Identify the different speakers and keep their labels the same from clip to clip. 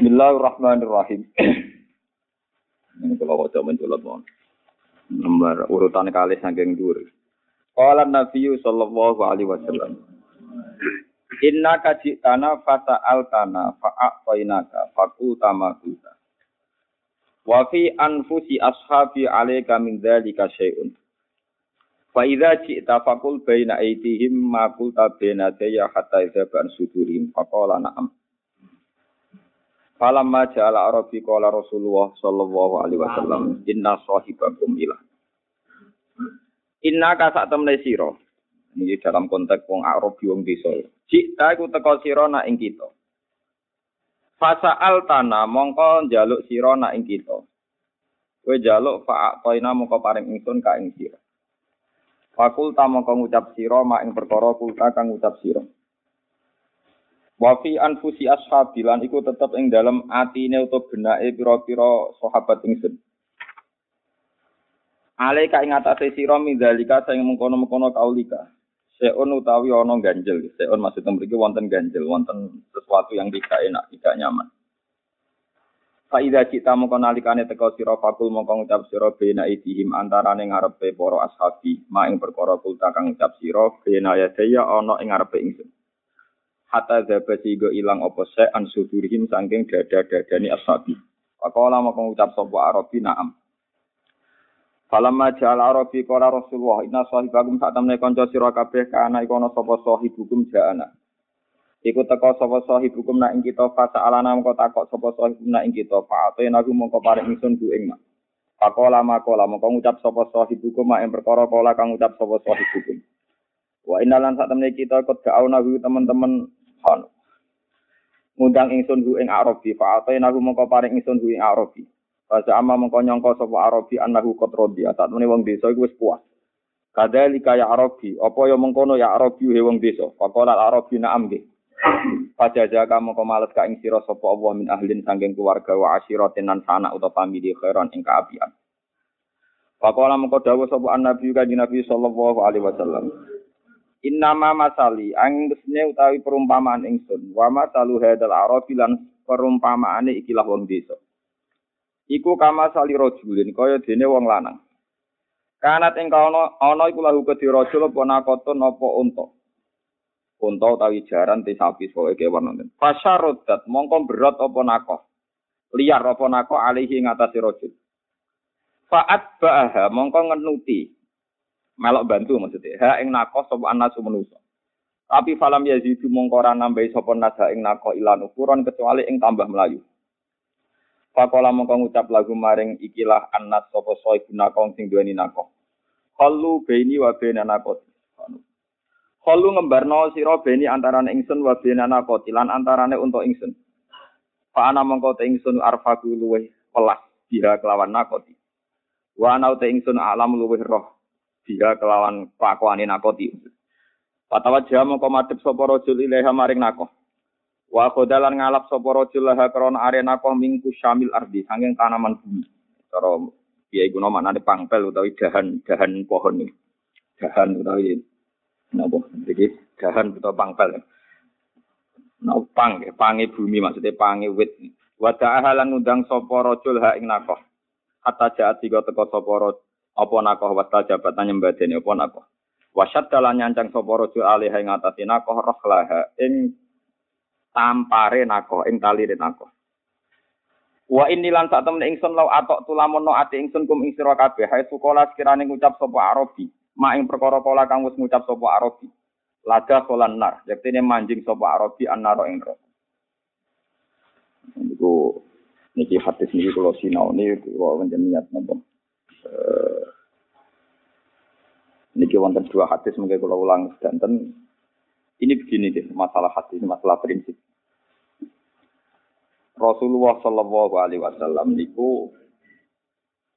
Speaker 1: Bismillahirrahmanirrahim. Ini kalau wajah mencolot mohon. Nomor urutan kali saking dhuwur. Qala Nabi sallallahu alaihi wasallam. Inna kajitana fasa'al tana fa'a'tainaka fakulta makulta. Wa fi anfusi ashabi alaika min dzalika syai'un. Fa idza ji'ta faqul baina aydihim ma qulta baina daya hatta idza ban sudurihim faqala na'am. Falamma ja'ala arabi qala Rasulullah sallallahu alaihi wasallam inna sahibakum ilah. Inna ka sak temne sira. Ini dalam konteks wong Arabi wong desa. Jika iku teko sira nak ing kita. Fasa'al tana mongko njaluk sira nak ing kita. Kowe njaluk fa'atoina mongko paring ingsun ka ing sira. Fakulta mongko ngucap sira mak ing perkara kulta kang ngucap sira. Wa fi anfusi ashabi lan iku tetep ing dalem atine utawa benake pira-pira sahabat ingsun. Alaika ing atase sira mindalika sing mengkono-mengkono kaulika. Seon utawi ana ganjel. Seon maksudnya mriki wonten ganjel, wonten sesuatu yang tidak enak, tidak nyaman. Faida kita mongko nalikane teka sira fakul mongko ngucap sira bena idihim antarane ngarepe para ashabi, ma ing perkara kulta kang ngucap sira bena ya daya ana ing ngarepe ingsun. Hatta zaba sigo ilang apa se an sudurihim saking dada-dadani ashabi. Faqala maka ngucap sapa Arabi na'am. Falamma ja'al Arabi qala Rasulullah inna sahibakum sak temne kanca sira kabeh kana iku ana sahibukum ja'ana. Iku teko sapa sahibukum nak ing kita fasa alana mengko takok sapa sahibukum nak ing kita fa'ate nagu mengko paring ingsun ku ing mak. Pakola makola mengko ngucap sapa sahibukum mak ing perkara kala kang ngucap sapa sahibukum. Wa innalan sak temne kita kod ga'auna teman-teman subhanahu. Ngundang ingsun hu ing Arabi, fa atayna hu mongko paring ingsun hu ing Arabi. Bahasa amma mongko nyangka sapa Arabi annahu qad rodi, saat meneh wong desa iku wis puas. Kadzalika ya Arabi, apa ya mengkono ya Arabi he wong desa. Faqala Arabi na'am nggih. Pajaja kamu kau males ka ing sira sapa Allah min ahlin sanging keluarga wa asyiratin nan sanak utawa famili khairan ing kaapian. Faqala mengko dawuh an-nabi kanjeng Nabi sallallahu alaihi wasallam. Innama masali anggesne utawi perumpamaan ingsun wa masalu hadal arabi lan perumpamaane ikilah wong desa. Iku kama sali rajulin kaya dene wong lanang. Kanat ing kono ana iku lahu kedhi rajul apa nakotun apa unta. Unta utawi jaran te sapi pokoke kewan nonton. Fasyarodat mongko berat apa nakoh. Liar apa nakoh alihi ngatasi rajul. Fa'at ba'aha mongko ngenuti melok bantu maksudnya. Ha ing nakoh sapa anasu manusa. Tapi falam yazidu mongko ora nambahi sapa nasa ing nakoh ilan ukuran kecuali ing tambah melayu. Pakola mongko ngucap lagu maring ikilah anas sapa soy nakoh sing duweni nakoh. Kalu beni wa bena nakot. Kalu ngembarno sira beni antarane ingsun wa bena nakot lan antarane untuk ingsun. Fa ana mongko te ingsun arfaku luweh pelas biha kelawan nakoti. Wa ana te ingsun alam luweh roh dia kelawan kelakuane nakoti. Patawa jamu komadep sapa rajul ilaha maring nakoh. Wa khodalan ngalap sapa rajul laha krana are nakoh mingku syamil ardi sanging tanaman bumi. Cara piye iku namane pangpel utawi dahan-dahan pohon iki. Dahan utawi napa iki dahan utawa pangpel. Nah, pang, pange bumi maksudnya pange wit. Wada ahalan ngundang sapa rajul ing nakoh. Kata jaat tiga teko sapa apa nakoh wasta jabatan nyembadani apa nakoh? Wasyad dalan nyancang sapa raja alih ing atase nakoh rohlaha ing tampare nakoh ing talire nakoh. Wa inni lan sak temen ingsun law atok tulamono ati ingsun kum ing sira kabeh. Hae sukola sekirane ngucap sapa arabi mak ing perkara kala kang wis ngucap sapa arabi. Lada kolan nar yektene manjing sapa arabi annaro ing neraka. Niku niki hadis niki kula sinau niki kula niat napa Uh, niki wonten dua hadis mungkin kalau ulang sedanten. Ini begini deh masalah hadis masalah prinsip. Rasulullah Shallallahu Alaihi Wasallam niku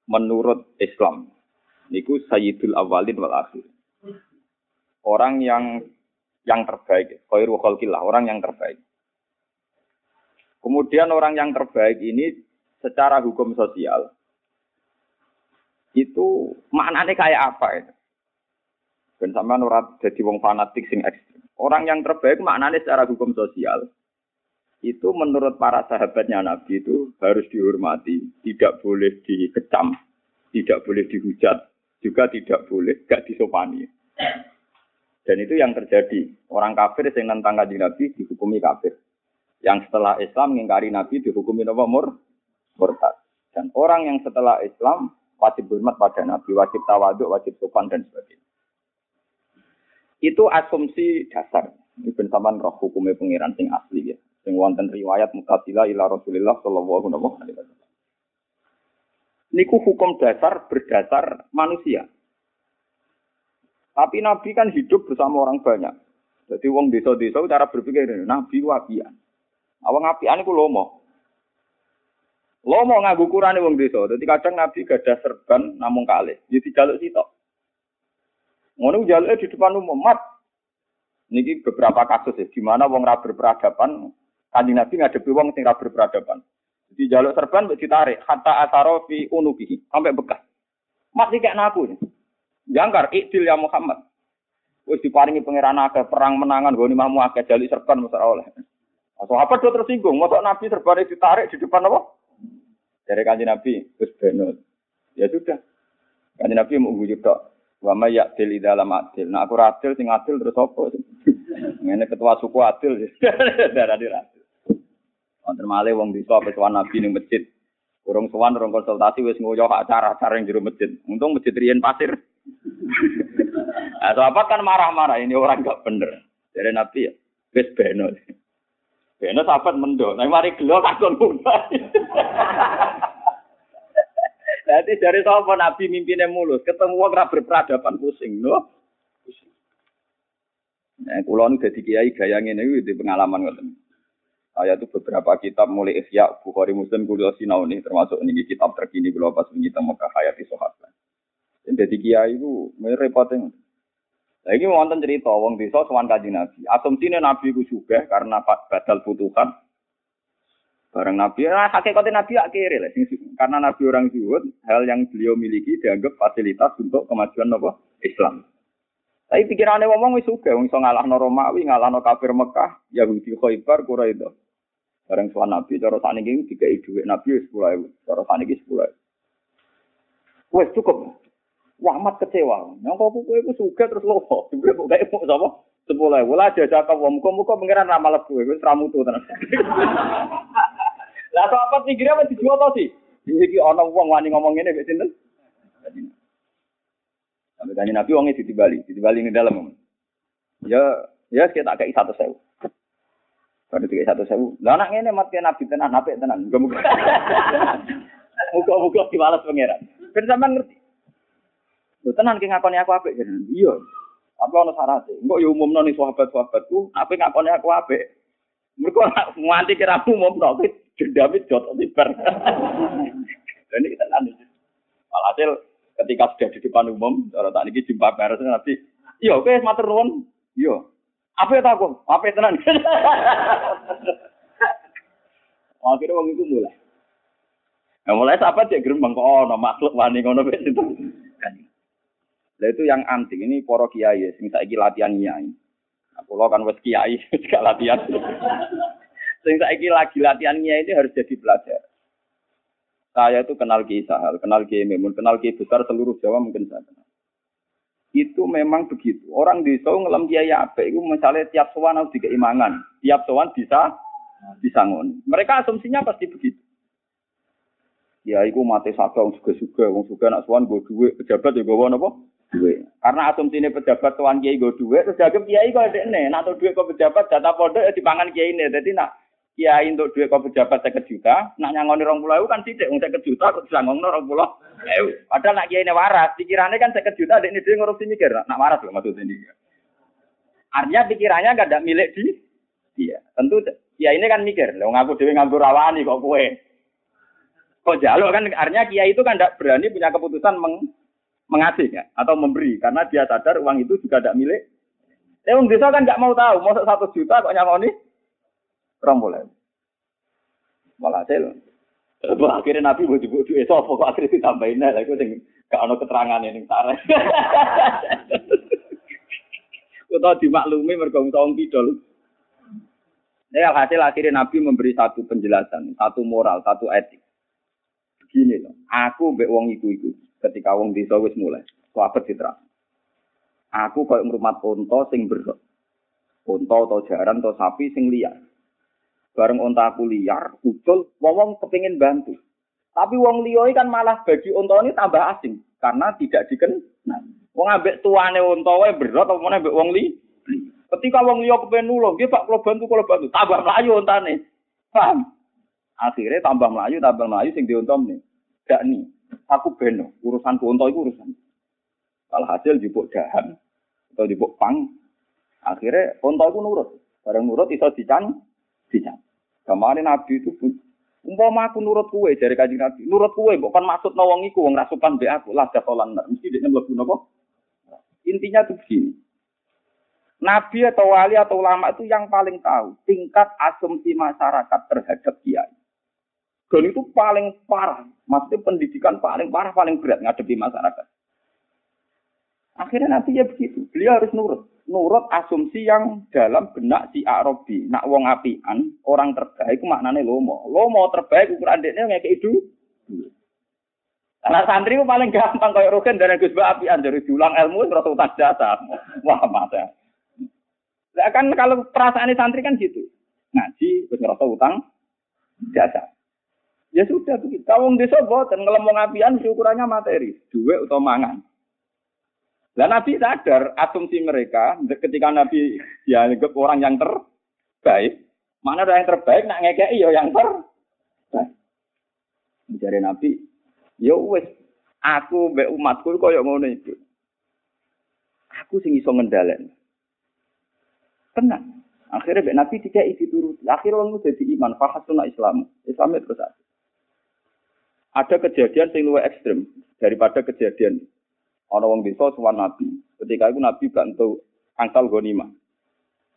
Speaker 1: menurut Islam niku Sayyidul Awalin wal Akhir. Orang yang yang terbaik khairu khalqillah orang yang terbaik. Kemudian orang yang terbaik ini secara hukum sosial itu maknanya kayak apa itu? Dan sama nurat jadi wong fanatik sing ekstrim. Orang yang terbaik maknanya secara hukum sosial itu menurut para sahabatnya Nabi itu harus dihormati, tidak boleh dikecam, tidak boleh dihujat, juga tidak boleh gak disopani. Dan itu yang terjadi. Orang kafir yang nentang kaji Nabi dihukumi kafir. Yang setelah Islam mengingkari Nabi dihukumi? Mur, murtad. Dan orang yang setelah Islam wajib hormat pada Nabi, wajib tawaduk, wajib sopan dan sebagainya. Itu asumsi dasar. Ini bensaman roh hukumnya pengiran sing asli ya. Sing wonten riwayat mutatila ila Rasulillah sallallahu alaihi wasallam. Niku hukum dasar berdasar manusia. Tapi Nabi kan hidup bersama orang banyak. Jadi wong desa-desa cara berpikir Nabi wapian. Awang apian iku lomo. Lomo nganggo kurane wong desa. Jadi kadang Nabi gadah serban namung kalih. Jadi jaluk sitok. Ngono jaluke di depan umum mat. Niki beberapa kasus ya, di mana wong ra berperadaban, kanjeng Nabi ngadepi wong sing ra berperadaban. Jadi jaluk serban ditarik, hatta ataro fi sampai bekas. Masih kayak naku. Jangkar, ikdil ya Muhammad. Wis diparingi pangeran akeh perang menangan gue mahmu akeh jaluk serban mesti oleh. Apa tuh tersinggung, mosok Nabi serban ditarik di depan apa? Dari kanjeng Nabi, terus benar. Ya sudah. Kanjeng Nabi mau wujud tok. Wa may ya'dil dalam adil. Nah aku adil sing adil terus apa? Ngene ketua suku adil. Darah di adil. Wonten malih wong desa ketua Nabi ning masjid. Kurang sowan urung konsultasi wis ngoyo acara-acara yang jero masjid. Untung masjid riyen pasir. Nah, sahabat kan marah-marah ini orang gak bener. Dari Nabi ya, wis beno. Beno sahabat mendo. Nah, mari gelo takon muda. Jadi dari sahabat Nabi mimpinnya mulus, ketemu orang berperadaban pusing, loh. Nah, kulon jadi kiai gaya ini di pengalaman ngoten. Saya itu beberapa kitab mulai Ihya, Bukhari Muslim, Kuliah Sinau ini termasuk ini kitab terkini kalau pas kita Mekah Hayati Sahabat. Jadi kiai itu repotnya. Lagi mau nonton cerita, wong desa sowan kaji Nabi. Asumsinya Nabi itu juga karena badal butuhan. Barang Nabi, nah, hakikatnya Nabi akhirnya lah. Karena Nabi orang zuhud, hal yang beliau miliki dianggap fasilitas untuk kemajuan apa? Islam. Tapi pikirannya ngomong wis suka, wong iso ngalahno Romawi, ngalahno kafir Mekah, Yahudi Khaibar, Quraisy. Bareng sowan Nabi, cara sakniki dikai dhuwit Nabi wis 10.000, cara sakniki 10.000. Wes cukup. Wah, amat kecewa. Yang kau buku itu suka terus lopo. Sebenarnya buka itu sama. Sepuluh ewu lah aja cakap wong muka muka pengiran ramal lebu itu ramu tuh tenan. Lah apa apa sih kira apa dijual tau sih? Iki ana wong wani ngomong ngene mek sinten? Sampai tanya Nabi wongnya ditibali, ditibali di dalam. Ya, ya kita kayak satu sewu. Kalau tiga satu sewu, lah anak ini mati Nabi tenan, Nabi tenan, muka-muka. Muka-muka dibalas pangeran. Ben sampean ngerti. Lho tenan ki ngakoni aku apik jenengan. Iya. Tapi ana syaratnya. Engko ya umumno ning sahabat-sahabatku, apik ngakoni aku apik. Mergo nganti kira umumno ki dendame jot tibar. Dan ini tenan iki. Walhasil ketika sudah di depan umum, cara tak niki jumpa pers nanti, iya oke matur nuwun. Iya. Apa ya aku? Apa tenan? Akhirnya wong itu mulai. Nah, mulai sahabat ya gerembang kok ono makhluk wani ngono wis itu. Nah itu yang antik ini poro kiai sing saiki latihan kiai. Nah, kalau kan wes kiai juga latihan. sing saiki lagi latihan kiai ini harus jadi pelajar. Saya itu kenal Kiai Sahal, kenal Kiai Memun, kenal Kiai besar seluruh Jawa mungkin saya kenal. Itu memang begitu. Orang di Solo ngelam Kiai apa? Itu misalnya tiap sowan harus dikeimangan. Tiap sowan bisa disangon. Mereka asumsinya pasti begitu. Ya, iku mati saka wong suga-suga, wong suga nak sowan go duit, pejabat ya gowo napa? Duit. Karena asumsine pejabat tuan kiai go duit, terus dianggap kiai kok ndekne, nak duit kok pejabat jatah pondok ya dipangan kiai ini. Jadi nak kiai untuk duit kok pejabat saya juta, nak nyangoni rong pulau kan tidak, untuk saya juta kok disangongno rong pulau. Padahal nak kiai ini waras, pikirannya kan saya juta, ini dia ngurusi mikir, nak waras loh maksudnya ini. Artinya pikirannya gak ada milik di dia. Tentu kiai ini kan mikir, lo ngaku dewi nganggur rawani kok kue. Kok jaluk kan artinya kiai itu kan tidak berani punya keputusan meng, mengasih ya, atau memberi karena dia sadar uang itu juga tidak milik. Eh, wong desa kan nggak mau tahu, mau satu juta kok nyangoni orang boleh. Walhasil, akhirnya Nabi mau dibuat duit, so kok akhirnya ditambahin lah, aku sing gak ada keterangan sareh. Kau tahu dimaklumi mereka ngomong pidol. Ini hasil akhirnya Nabi memberi satu penjelasan, satu moral, satu etik. Begini loh, aku mbek wong iku iku ketika wong desa wis mulai, sahabat citra. Aku koyo ngrumat unta sing berok. Unta atau jaran atau sapi sing liar. Bareng unta aku liar, ucul, wong kepingin bantu. Tapi wong liya kan malah bagi unta ini tambah asing karena tidak dikenal. Wong ambek tuane unta wae berat apa ambek wong li. Ketika wong liya kepen nulung, nggih Pak kula bantu kula bantu, tambah mlayu ontane. Paham? Akhirnya tambah melayu, tambah melayu sing diuntom nih. Gak nih, aku beno, urusan unta itu urusan. Hasil jupuk dahan atau jupuk pang, akhirnya unta itu nurut. Barang nurut itu dican, dican. Kemarin Nabi itu umpama aku nurut kue dari kajian Nabi, nurut kue bukan maksud nawang iku wong rasukan be aku lah jatolan mesti dia mlebu napa? Intinya tuh begini. Nabi atau wali atau ulama itu yang paling tahu tingkat asumsi masyarakat terhadap kiai. Dan itu paling parah. Maksudnya pendidikan paling parah, paling berat ngadepi masyarakat. Akhirnya nanti ya begitu. Beliau harus nurut. Nurut asumsi yang dalam benak si Arabi. Nak wong apian, orang terbaik maknanya lomo. Lomo terbaik ukuran deknya kayak itu. Karena santri itu paling gampang kayak rogen dari Gus apian dari diulang ilmu terus utang jasa. Wah masa. Nah, kan kalau perasaan santri kan gitu. Ngaji, terus utang, jasa. Ya sudah begitu. Kalau desa boten ngelemong apian ukurannya materi, duit atau mangan. Lah Nabi sadar asumsi mereka ketika Nabi ya orang yang terbaik, mana ada yang terbaik nak ngekei yo ya yang terbaik. Mencari Nabi, yo ya wes aku be umatku koyo ngono itu. Aku sing iso ngendalen. Tenang. Akhirnya Mbak Nabi tidak isi turut. Akhirnya orang itu jadi iman. Fahasuna Islam. Islam itu terus ada. Kejadian yang lebih ekstrim daripada kejadian orang orang bisa suwan Nabi. Ketika itu Nabi bantu angsal ghanimah.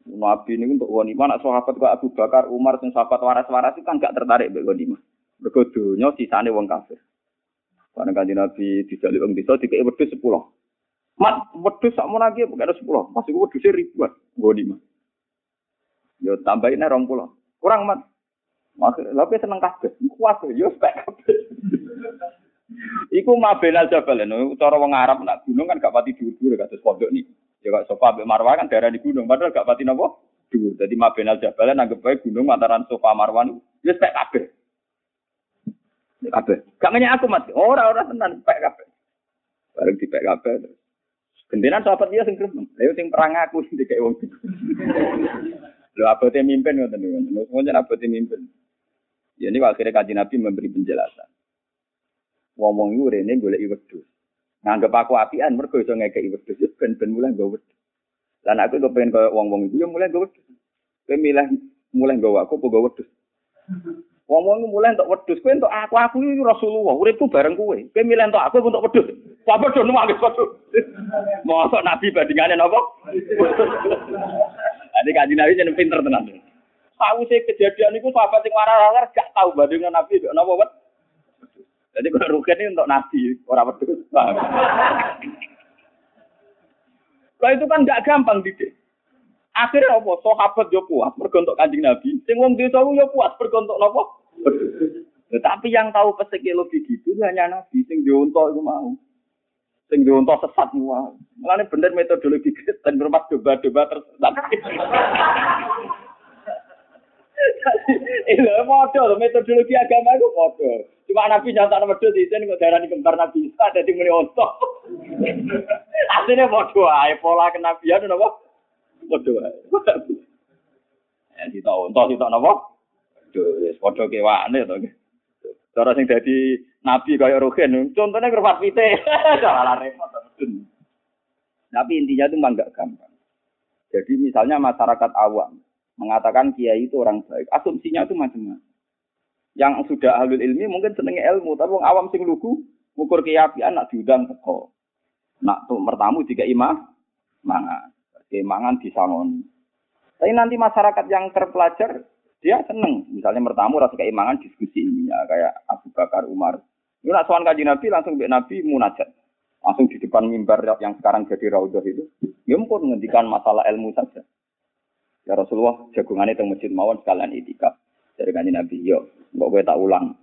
Speaker 1: Nabi ini untuk ghanimah, nak sahabat kok Abu Bakar, Umar, dan sahabat waras-waras itu kan gak tertarik dengan ghanimah. Berkodonya sisanya wong kafir. Karena kan Nabi dijalik wong bisa, dikei wedus sepuluh. Mat, wedus sama lagi bukan ada sepuluh. Masih gue wedusnya ribuan. Lima. Yo tambahin rong pulau. Kurang mat. Maksud, tapi seneng kabeh. Kuat yo spek kabeh. Iku mabenal jabal no. Cara wong Arab nak gunung kan gak pati dhuwur-dhuwur kados pondok nih. Ya kok sofa mbek Marwah kan daerah di gunung padahal gak pati napa? Dhuwur. Dadi mabenal jabal anggap bae gunung antaran sofa Marwan yo spek kabeh. Kabeh. Gak aku mati. Ora ora tenan spek kabeh. Bareng dipek kabeh. Gentenan sahabat dia sing gremeng. Lha sing perang aku sing dikek wong. Lho abote mimpin ngoten niku. Semuanya abote mimpin. Ya ini akhirnya kaji Nabi memberi penjelasan. Wong-wong iku rene golek wedhus. Nganggep aku apian mergo iso ngekeki wedhus ya ben ben mulai nggo wedhus. Lan aku pengen koyo wong-wong iku ya mulai nggo wedhus. Kowe milih mulai nggo aku apa nggo wedhus. Wong-wong mulai untuk wedhus, kowe untuk aku, aku iki Rasulullah, uripku bareng kowe. Kowe milih untuk aku untuk wedhus. Apa do nuwangis wedhus. Mosok Nabi bandingane napa? Jadi kanji Nabi jeneng pinter tenan. Tahu sih kejadian itu sahabat sing marah-marah gak tahu bandingnya Nabi kok napa wet. Jadi kalau rugen ini untuk Nabi, orang wedhus. Lah itu kan gak gampang didik. Akhirnya apa? Sahabat yo puas mergo untuk Kanjeng Nabi. Sing wong desa yo puas mergo untuk? Tetapi yang tahu psikologi gitu hanya Nabi sing itu mau. Sing diunta sesat mau. Mulane bener metodologi Kristen bermat doba-doba tersesat. Iya, modal metodologi agama itu modal. Cuma Nabi nyata nama wedhus di sini kok darah di kembar Nabi Isa ada di muni onto. Aslinya modal ae pola kenabian napa? Padha wae. Ya ditok unta ditok napa? Wis padha kewane to. Cara sing dadi nabi kaya rogen, contohnya kerfat pite. Salah repot Tapi intinya itu memang gak gampang. Jadi misalnya masyarakat awam mengatakan kiai itu orang baik, asumsinya itu macam-macam. Yang sudah ahli ilmi mungkin senengnya ilmu, tapi orang awam sing lugu ngukur keyakinan nak diundang teko. Nak tuh mertamu jika imah mangan kemangan disangon. Tapi nanti masyarakat yang terpelajar dia seneng, misalnya mertamu rasa keimangan diskusi ini ya kayak Abu Bakar Umar. Ini nak soal kaji Nabi langsung be Nabi munajat, langsung di depan mimbar yang sekarang jadi raudhah itu, ya pun menghentikan masalah ilmu saja. Ya Rasulullah jagungannya teng masjid mawon sekalian itikaf. Dari kanjeng Nabi, yo, mbok kowe tak ulang.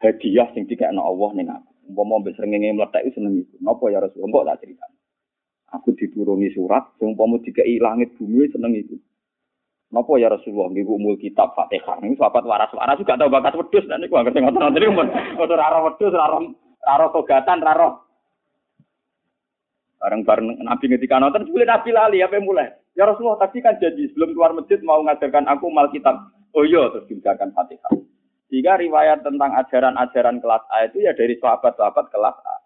Speaker 1: Hadiah sing dikekno Allah ning aku. Umpama mbek srengenge mlethek iku seneng iku. Napa ya Rasulullah? Mbok tak cerita. Aku diturungi surat sing umpama dikeki langit bumi seneng iku. Napa ya Rasulullah nggih umul kitab Fatihah. Ini sahabat waras-waras juga tahu bakat wedhus dan niku ngerti ngoten-ngoten niku mun ora ora wedhus, ora ora togatan, ora Bareng-bareng Nabi ngetika nonton, sebelum Nabi lali, apa mulai? Ya Rasulullah, tadi kan jadi sebelum keluar masjid mau ngajarkan aku mal kitab. Oh iya, terus dibacakan Fatihah. Jika riwayat tentang ajaran-ajaran kelas A itu ya dari sahabat-sahabat kelas A.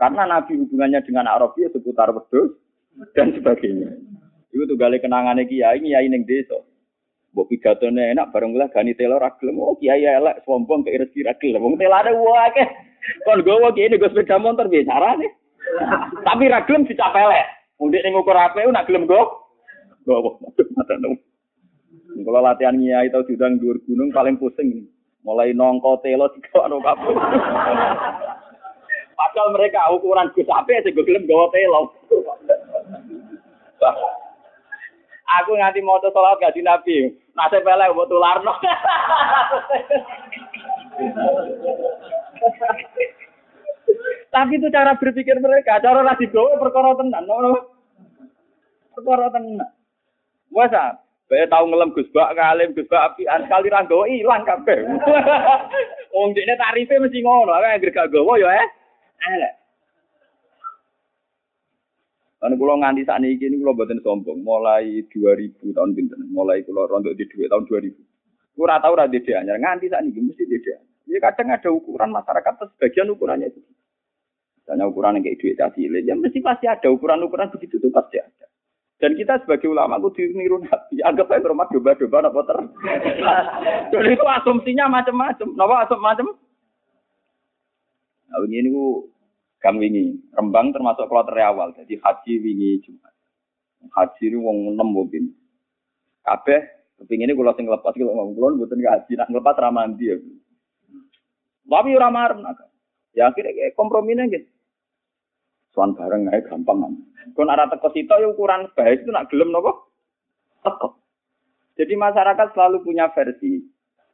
Speaker 1: Karena Nabi hubungannya dengan Arabi ya seputar wedus dan sebagainya. Itu tuh gali kenangannya kiai, kiai neng desa. Mbok pidatone enak bareng lah gani telo ra Oh kiai elek sombong ke rezeki ra gelem. Wong telane wae. Kon gowo kiai nego sepeda motor bicara nih. Tapi ra gelem dicapelek. Mundik ning ukur apik nak gelem go. Gowo. Kalau latihan kiai tau diundang dhuwur gunung paling pusing. Mulai nongko telo dikawano kabeh. Padahal mereka ukuran Gus Ape sing gelem gawa telo. Aku nganti mau sholat gak di Nabi. Nasib pelek buat tularno. Tapi itu cara berpikir mereka, cara gawe perkara tenan, Perkara tenan. Wasa, Bae tau ngelem Gus Bak ngalim Gus Bak apian kali ra nggawa ilang kabeh. Wong tarife mesti ngono, ae anggere gak gawa ya eh. Elek. Kan kula nganti saat ini ini kula boten sombong. Mulai 2000 tahun pinten. Mulai kula rontok di duit tahun 2000. Kura tahu ora dede anyar. Nganti saat ini mesti dede. Ya kadang ada ukuran masyarakat sebagian ukurannya itu. Misalnya ukuran yang kayak duit cilik, ya mesti pasti ada ukuran-ukuran begitu itu pasti ada. Dan kita sebagai ulama aku diniru nabi, anggap aja rumah domba-domba apa ter. Dan itu asumsinya macam-macam. Napa asum macam? Nah, ini ku Kang wingi, Rembang termasuk kloter awal. Jadi haji wingi Jumat. Haji ini wong enam mungkin. Kabeh ini kalau sing lepas kalau ngomong kulon bukan haji, nak lepas ramandi ya. Tapi ora marem Ya akhirnya kompromi gitu. Suan bareng aja gampang kan. Kon arah teko sito ya ukuran baik itu nak gelem nopo? Teko. Jadi masyarakat selalu punya versi.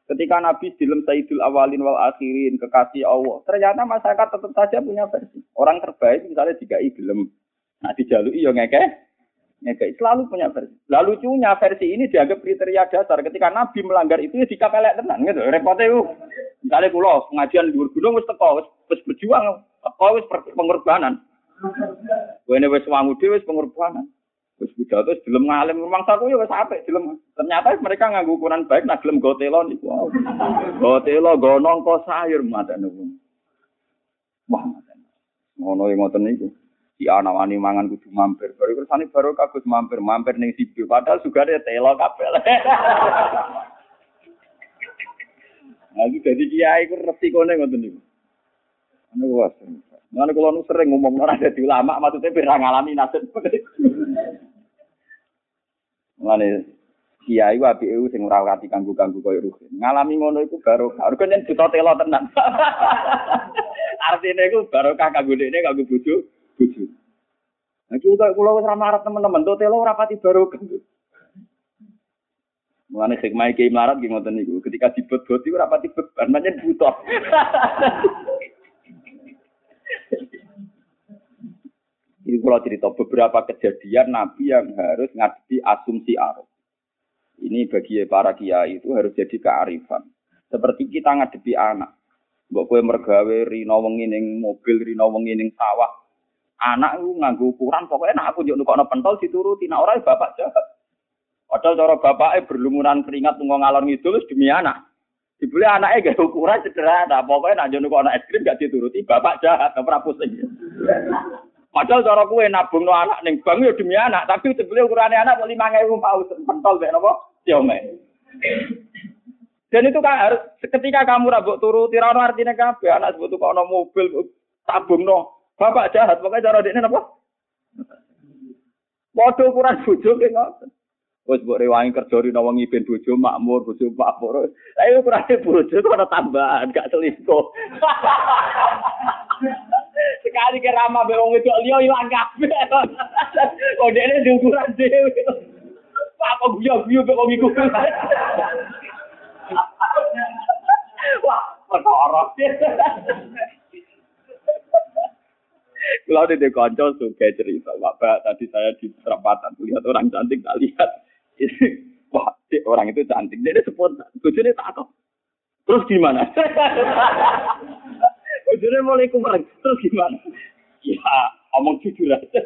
Speaker 1: Ketika Nabi dilem Sayyidul Awalin wal Akhirin, kekasih Allah. Ternyata masyarakat tetap saja punya versi. Orang terbaik misalnya jika gelem. Nah dijalui ya ngeke. Ngeke. Selalu punya versi. Lalu lucunya versi ini dianggap kriteria dasar. Ketika Nabi melanggar itu ya dikapelek tenan. Gitu. Repotnya itu. Misalnya kulo pengajian di gunung wis teko, wis berjuang, teko wis pengorbanan. Wene wis wangu dhewe wis pengorbanan. Wis pidato wis ngalim rumang saku ya wis apik gelem. Ternyata mereka nganggo ukuran baik nak gelem gotelo niku. Gotelo go nongko sayur matane wong. Wah, ngono yang ngoten niku. Si anak wani mangan kudu mampir. Baru kersane baru kagus mampir, mampir ning sibu. Padahal ada telo kabel. Nah, jadi kiai ku resikone ngoten niku. Anu was. Mana kalau nu sering ngomong orang jadi ulama, maksudnya biar ngalami nasib. Mana kiai wa bi sing ora kati kanggo-kanggo koyo ruhin. Ngalami ngono iku baru baru kan juta telo tenan. Artinya iku barokah kanggo dekne kanggo bojo, bojo. Nah, kita kalau wis ramah teman-teman, tuh telo ora pati barokah. Mulane hikmah iki melarat nggih ngoten niku. Ketika dibot-bot iku ora pati beban, pancen butuh. Ini kalau cerita beberapa kejadian Nabi yang harus ngadepi asumsi arus. Ini bagi para kiai itu harus jadi kearifan. Seperti kita ngadepi anak. Mbok kowe mergawe rino wengi ning mobil, rino wengi ning sawah. Anak itu nganggo ukuran pokoknya nak aku njuk nukokno pentol dituruti, nak ora ya bapak jahat. Padahal cara bapaknya berlumuran keringat tunggu ngalor ngidul demi anak. Dibeli anaknya gak ukuran sederhana, pokoknya nak njuk nukokno es krim gak dituruti, bapak jahat, ora pusing. Padahal cara kue nabung no anak ning bank ya demi anak, tapi sebelum ukurannya anak lima ribu paus pentol deh nopo siome. Dan itu kan harus ketika kamu rabuk turu tirano artinya kabe anak sebut kok no mobil tabung no bapak jahat pokoknya cara dia nopo. Waduh ukuran bujuk kayak. Wes mbok rewangi kerja rino wengi ben bojo makmur, bojo makmur. Lah iku ukurane bojo kok ana tambahan, gak selingkuh. Sekali ke ramah be wong wedok liya ilang kabeh. Oh dene diukuran dhewe. Apa guyu-guyu kok wong iku. Wah, perkara. Kalau di konco suka cerita, Bapak tadi saya di perempatan lihat orang cantik, tak lihat. Wah, orang itu cantik, dia spontan. Bujurnya takut. Terus gimana? Bujurnya mulai kemarin, terus gimana? Ya, omong jujur aja.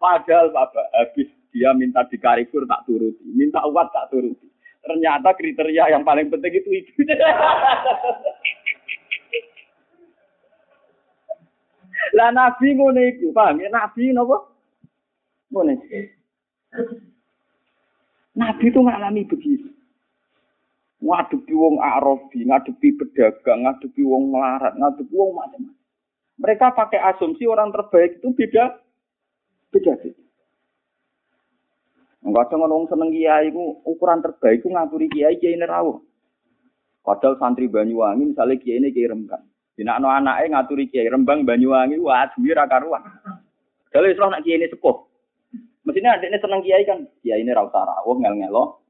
Speaker 1: Padahal Bapak habis dia minta dikarikur tak turuti, minta uat tak turuti. Ternyata kriteria yang paling penting itu itu. Lah nabi ngono iku, paham ya? Nabi napa? Nabi itu ngalami begitu. Ngadepi wong Arabi, ngadepi pedagang, ngadepi wong melarat, ngadepi wong macam-macam. Mereka pakai asumsi orang terbaik itu beda beda sih. Enggak ada ngomong seneng kiai ukuran terbaik itu ngaturi kiai kiai nerawuh. Padahal santri Banyuwangi misalnya kiai ini kiai rembang. Dina no anaknya ngaturi kiai rembang Banyuwangi, wah duwi ra karuan. Kalau Islam nak kiai ini sepuh. Mestinya adiknya seneng kiai kan, kiai ini rauta rawuh ngel-ngelo.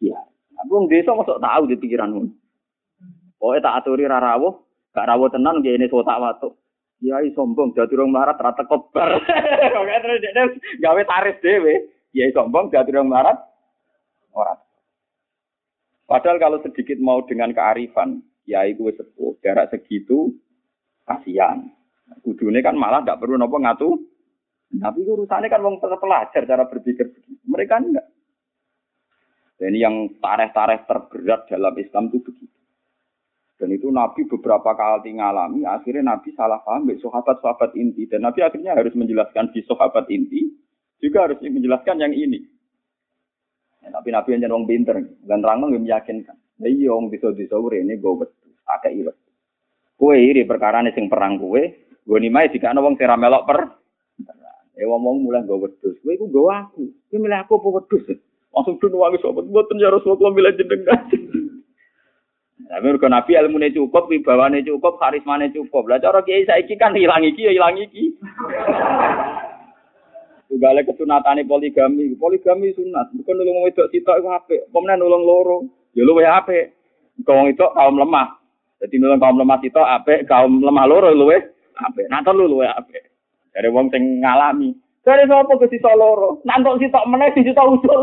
Speaker 1: Kiai. Tapi wong desa masuk tahu di pikiranmu. Oh, tak aturi ra rawuh, gak rawuh tenan kiai ini sotak watuk. Kiai sombong jadi orang marat rata kobar. Oke terus dia gawe tarif dewe. Kiai sombong jadi orang marat orang. Padahal kalau sedikit mau dengan kearifan, kiai gue sepuh, jarak segitu kasihan. Kudune kan malah tidak perlu nopo ngatu. Tapi urusannya kan wong pelajar cara berpikir Mereka enggak. Dan ini yang tareh-tareh terberat dalam Islam itu begitu. Dan itu Nabi beberapa kali ngalami, akhirnya Nabi salah paham dari sahabat-sahabat inti. Dan Nabi akhirnya harus menjelaskan di sahabat inti, juga harus menjelaskan yang ini. Ya, tapi Nabi yang orang pinter, dan terang yang meyakinkan. Nah iya, orang bisa-bisa ini gue betul, agak iwet. Kue iri perkara ini sing perang kue, gue nimai jika ada orang melok per. Eh ngomong mulai gue betul, kue gue gue aku, kue milih aku apa betul Langsung dun wangi sobat, buatan ya Rasulullah milih jenengan. Tapi mergo Nabi ilmune cukup, wibawane cukup, karismane cukup. Lah cara kiai saiki kan hilang iki ya ilang iki. Tugale kesunatane poligami. Poligami sunat. Bukan nulung wedok sitok iku apik. Pemenang nulung loro. Ya luwe apik. Kau itu kaum lemah. Jadi nulung kaum lemah sitok apik, kaum lemah loro luwe apik. Nah lu luwe apik. Dari wong sing ngalami. Dari sapa ke sitok loro? Nantok sitok meneh di sitok usul.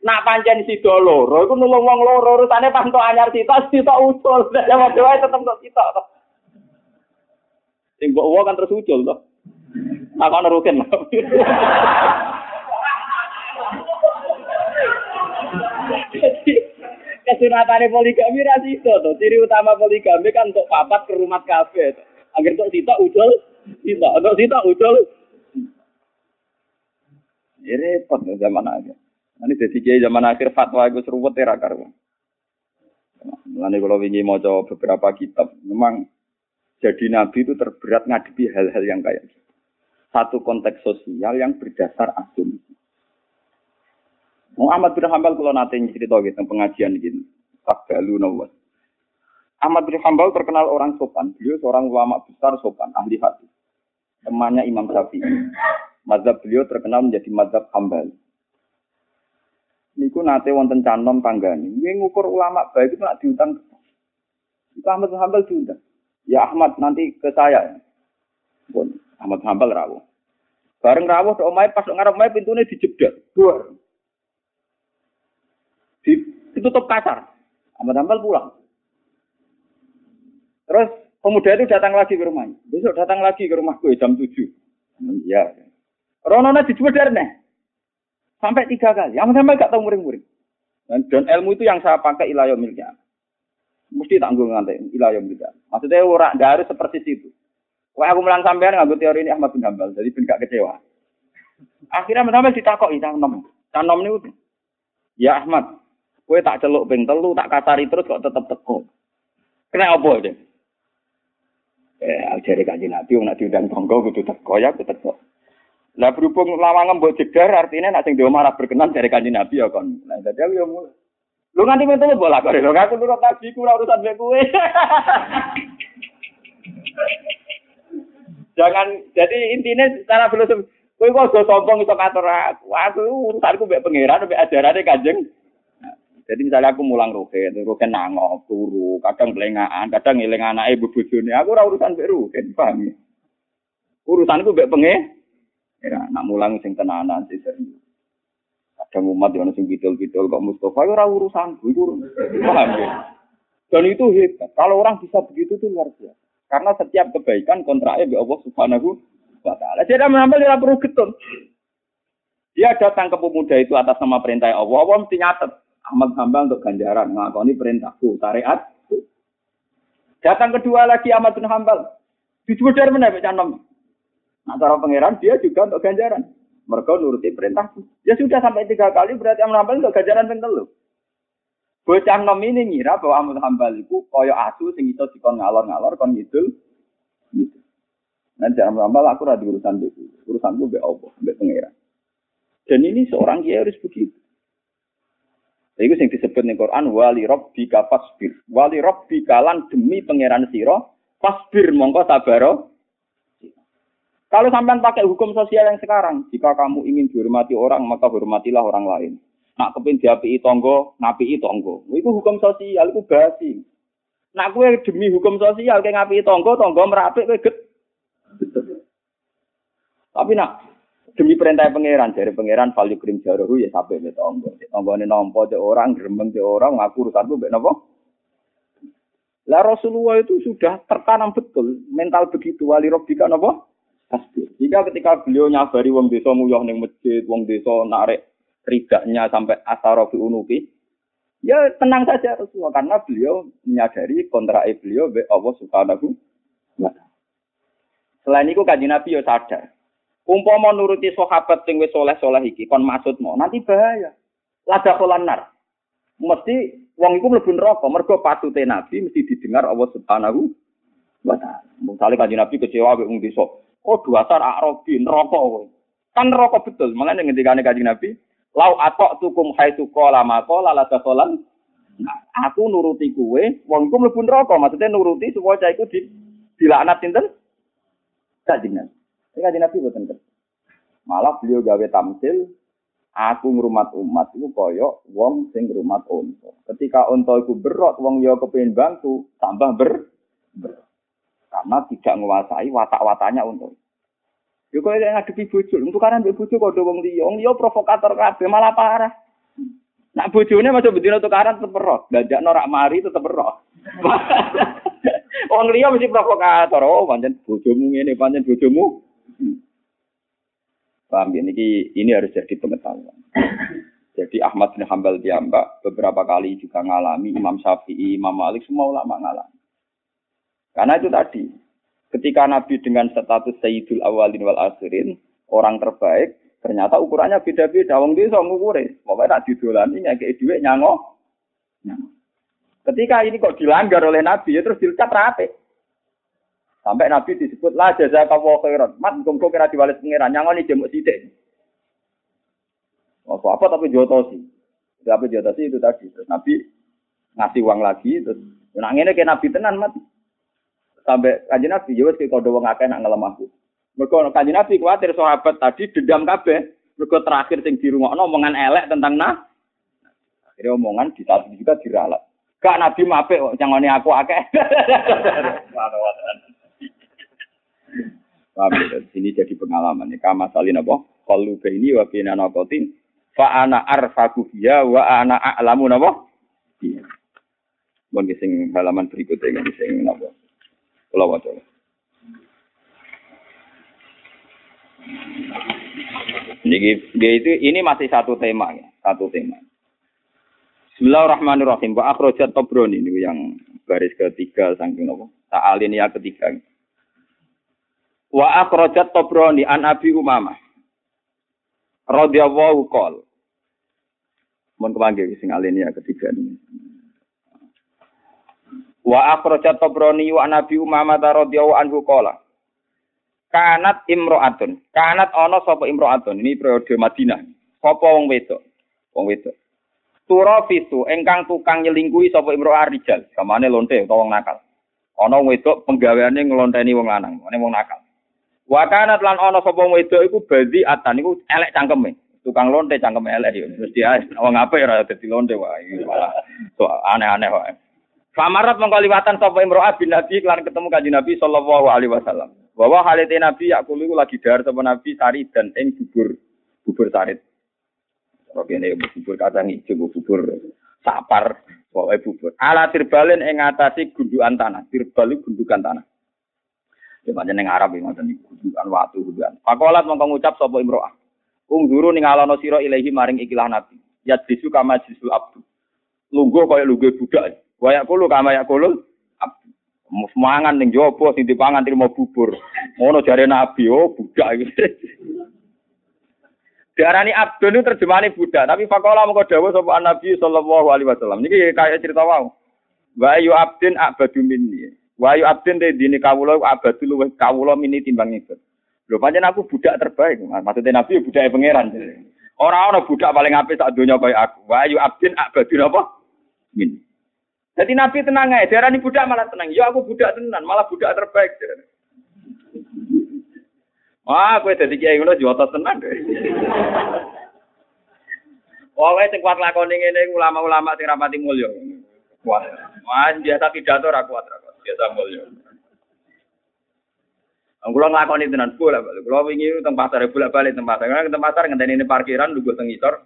Speaker 1: Nak pancen sida loro iku nulung wong loro urusane pas entuk anyar sitok sitok usul. Ya padha wae tetep kok sitok to. Sing mbok kan terus usul to. Aku ana rukin. Kesunatane poligami ra sida to. Ciri utama poligami kan untuk papat ke rumah kafe. Agar untuk sitok usul, sitok. Untuk sitok usul. Ini repot zaman aja. Ini jadi kiai zaman akhir fatwa itu seruwet ya rakar. Mulane kalau ingin mau beberapa kitab, memang jadi nabi itu terberat ngadepi hal-hal yang kayak gitu. Satu konteks sosial yang berdasar asumsi. Muhammad bin Hambal kalau nanti cerita gitu pengajian gini, Takbalu nawas. Ahmad bin Hambal terkenal orang sopan. Beliau seorang ulama besar sopan, ahli hati. Temannya Imam Syafi'i. Mazhab beliau terkenal menjadi mazhab Hambal niku nate wonten canom tanggane. Nggih ngukur ulama baik itu nak diutang. Itu Ahmad Hambal diundang. Ya Ahmad nanti ke saya. Pun Ahmad Hambal rawuh. Bareng rawuh omahe pas ngarep omahe pintune dijeblok. Dua. Di, ditutup kasar. Ahmad Hambal pulang. Terus pemuda itu datang lagi ke rumahnya. Besok datang lagi ke rumahku jam 7. Iya. Ronona dijual dari Sampai tiga kali. Yang sampai gak tahu muring-muring. Dan, dan ilmu itu yang saya pakai ilayah miliknya. Mesti tanggung nanti ilayah miliknya. Maksudnya orang nggak harus seperti itu. Wah aku melang sampean nggak teori ini Ahmad bin Hambal, jadi bin gak kecewa. Akhirnya Ahmad Hambal ditakoki nom. Canom ini Ya Ahmad, kue tak celuk ping telu, tak kasari terus kok tetep teko. Kena apa deh? Eh, ajari kaji nabi, nak diundang tonggo, kudu teko ya, kudu teko. Lah berhubung lawangan mbok jedar artinya nak sing dhewe marah berkenan dari kanjeng Nabi ya kon. Nah dadi yo mulai. Lu nganti mentu bola kok lho aku nurut nabi ku ora urusan mek kowe. Jangan jadi intinya secara filosofi kowe kok aja sombong iso ngatur aku. Aku urusanku mbek pangeran mbek ajarane Kanjeng. Jadi misalnya aku mulang rugen, rugen nangok, turu, kadang belengaan, kadang ngiling anake bojone. Aku ora urusan mbek rugen, paham ya? Urusanku mbek pengen Ya, nak mulang sing tenanan sih serius. Kadang umat yang sing bidol-bidol kok Mustafa ya ora urusanku iku. Paham ya? Dan itu hebat. Kalau orang bisa begitu itu luar biasa. Karena setiap kebaikan kontraknya di Allah Subhanahu wa taala. Jadi menambah dia perlu getun. Dia datang ke pemuda itu atas nama perintah Allah. Allah mesti nyatet. Ahmad Hambal untuk ganjaran. Ngakoni perintahku, syariat. Datang kedua lagi Ahmad bin Hambal. Dijubur dari mana Canom? Nah, cara pangeran dia juga untuk ganjaran. Mereka nuruti perintahku. Ya sudah sampai tiga kali berarti Ahmad Hambal untuk ganjaran pentel Bocah nom ini ngira bahwa Ahmad Hambal itu koyo asu sing iso dikon ngalor-ngalor kon ngidul. Gitu. Nah, jangan Hambal aku ora urusan itu. Urusanku mbek Allah, mbek pangeran. Dan ini seorang kiai harus begitu. Itu yang disebut di Quran wali rabbika fasbir. Wali rabbika lan demi pangeran sira fasbir mongko sabaro. Kalau sampai pakai hukum sosial yang sekarang, jika kamu ingin dihormati orang, maka hormatilah orang lain. Nak kepin diapi tonggo, napi tonggo. Itu hukum sosial, itu basi. Nak kue demi hukum sosial, kayak ngapi tonggo, tonggo merapik, kue get. Tapi nak demi perintah pangeran, dari pangeran value krim jaruhu ya sampai ke tonggo. Tonggo ini nompo de orang, gerembeng de orang, ngaku urusan itu nopo. Lah Rasulullah itu sudah tertanam betul mental begitu wali robbika nopo. Pasti. Jika ketika beliau nyabari wong desa muyoh ning masjid, wong desa narik ridaknya sampai asarofi unuki, ya tenang saja Rasulullah karena beliau menyadari kontrak beliau be Allah Subhanahu wa Selain itu kaji Nabi ya sadar. Umpama nuruti sahabat sing wis soleh-soleh iki kon maksud mau nanti bahaya. Lada kolanar. Mesti wong iku mlebu neraka mergo patute Nabi mesti didengar Allah Subhanahu wa taala. Misale kanjeng Nabi kecewa wong desa. Oh dasar Arabi neraka kowe. Kan neraka betul. Makanya ngendikane kanjeng Nabi, Lau atok tukum hai suko lama ko lala solan. Nah, aku nuruti kue, wong ku mlebu neraka. Maksudnya nuruti supaya cah iku di dilaknat sinten? Kajinan. Ini kajian Nabi boten Malah beliau gawe tamsil, aku ngrumat umat itu koyo wong sing ngrumat unta. Ketika unta iku berot, wong yo kepengin bantu, tambah ber, ber. Karena tidak menguasai watak-watanya untuk Yo kok yang ngadepi bojo, untuk karena mbek bojo kok wong liya, wong liya provokator kabeh malah parah. Nak bojone maca bedino tukaran tetep roh, dajak norak mari tetep roh. Wong liya mesti provokator, oh pancen bojomu ngene, pancen bojomu. Paham ya, ini, ini harus jadi pengetahuan. Jadi Ahmad bin Hambal diambak beberapa kali juga ngalami Imam Syafi'i, Imam Malik semua ulama ngalami. Karena itu tadi Ketika Nabi dengan status Sayyidul Awalin wal Akhirin, orang terbaik, ternyata ukurannya beda-beda. Wong desa ngukure, pokoknya nak didolani ngekek dhuwit nyango. Ketika ini kok dilanggar oleh Nabi, ya terus dilcat rapi. Sampai Nabi disebut lah jaza kawo khairan. Mat gongko kira pengiran, nyango ini jemuk sidik. Oh, apa tapi joto sih. Tapi joto sih itu tadi. Terus Nabi ngasih uang lagi, terus nah ini kayak Nabi tenan mati sampai kaji nabi ya wes kode wong akeh nak ngelemah aku. Mergo kaji nabi khawatir sahabat tadi dendam kabeh. Mergo terakhir sing dirungokno omongan elek tentang nah. Akhirnya omongan di juga diralat. Gak nabi mape jangan aku akeh. Ya? Ini jadi pengalaman. Ya. Kama salin apa? Kalau ini wa bina nakotin. Fa ana arfaku ya wa ana a'lamu napa? Iya. Bon sing halaman berikutnya sing napa? Kula waca. Jadi dia itu ini masih satu tema ya, satu tema. Bismillahirrahmanirrahim. Wa akhrajat Tabrani ini yang baris ketiga saking napa? ya ketiga. Wa akhrajat Tabrani an Abi Umamah radhiyallahu qol. Mun kepanggil sing ya ketiga ini. Wa akhrajat Tabrani wa Nabi Umamah radhiyallahu anhu qala. Kanat imro'atun. Kanat ana sapa imro'atun. Ini periode Madinah. Sapa wong wedok? Wong wedok. Engkang tukang nyelingkuhi sapa imro'ah rijal. Kamane lonte utawa wong nakal. Wong wedok penggaweane nglonteni wong lanang, ane wong nakal. Wa kanat lan ana sapa wedok iku badi atan iku elek cangkeme. Tukang lonte cangkeme elek yo. Terus dia wong apik ora dadi lonte wae. Malah so, aneh-aneh wae. Famarat mengkaliwatan sapa imro'ah bin Nabi lan ketemu kanjeng Nabi sallallahu alaihi wasallam. Bahwa halite Nabi yakulu iku lagi dahar sapa Nabi sari dan ing bubur bubur sarit. Oke ini bubur kacang hijau, bubur sapar, pokoknya bubur. Ala tirbalin ing ngatasi gundukan tanah. Tirbal gundukan tanah. Ya pancen ning Arab iki ngoten niku, gundukan watu gundukan. Pakolat mongko ngucap sapa imro'ah. Ungduru ning alono sira ilahi maring ikilah Nabi. Ya disu kama disu abdu. Lungguh kaya lungguh budak. Wayak kulo kama ya kulo abdu. Mangan ning jopo sing dipangan trimo bubur. Ngono jare Nabi, oh budak iki. Diarani abdun itu terjemahane budak, tapi fakola mengko dawuh sapa Nabi sallallahu alaihi wasallam. Niki kayak cerita wau. Wa ayu abdin abadu minni. Wa ayu abdin de dini kawula abadu luwih kawula mini timbang itu. Lho pancen aku budak terbaik. Maksudnya Nabi ya budake pangeran. Ora ana budak paling apik sak donya kaya aku. Wa ayu abdin abadu napa? Min. Jadi Nabi tenang aja, diarani budak malah tenang. Ya aku budak tenan, malah budak terbaik. Wah, kowe dadi kiai ngono jotos tenan. Pokoke sing kuat lakoni ngene ulama-ulama sing rapati mulya. Kuat. Wah, biasa pidato ra kuat ra kuat. Biasa mulya. Kulo nglakoni tenan bola balik. Kulo wingi teng pasar bolak-balik teng pasar. Karena teng pasar ngenteni ini parkiran lugu teng ngisor.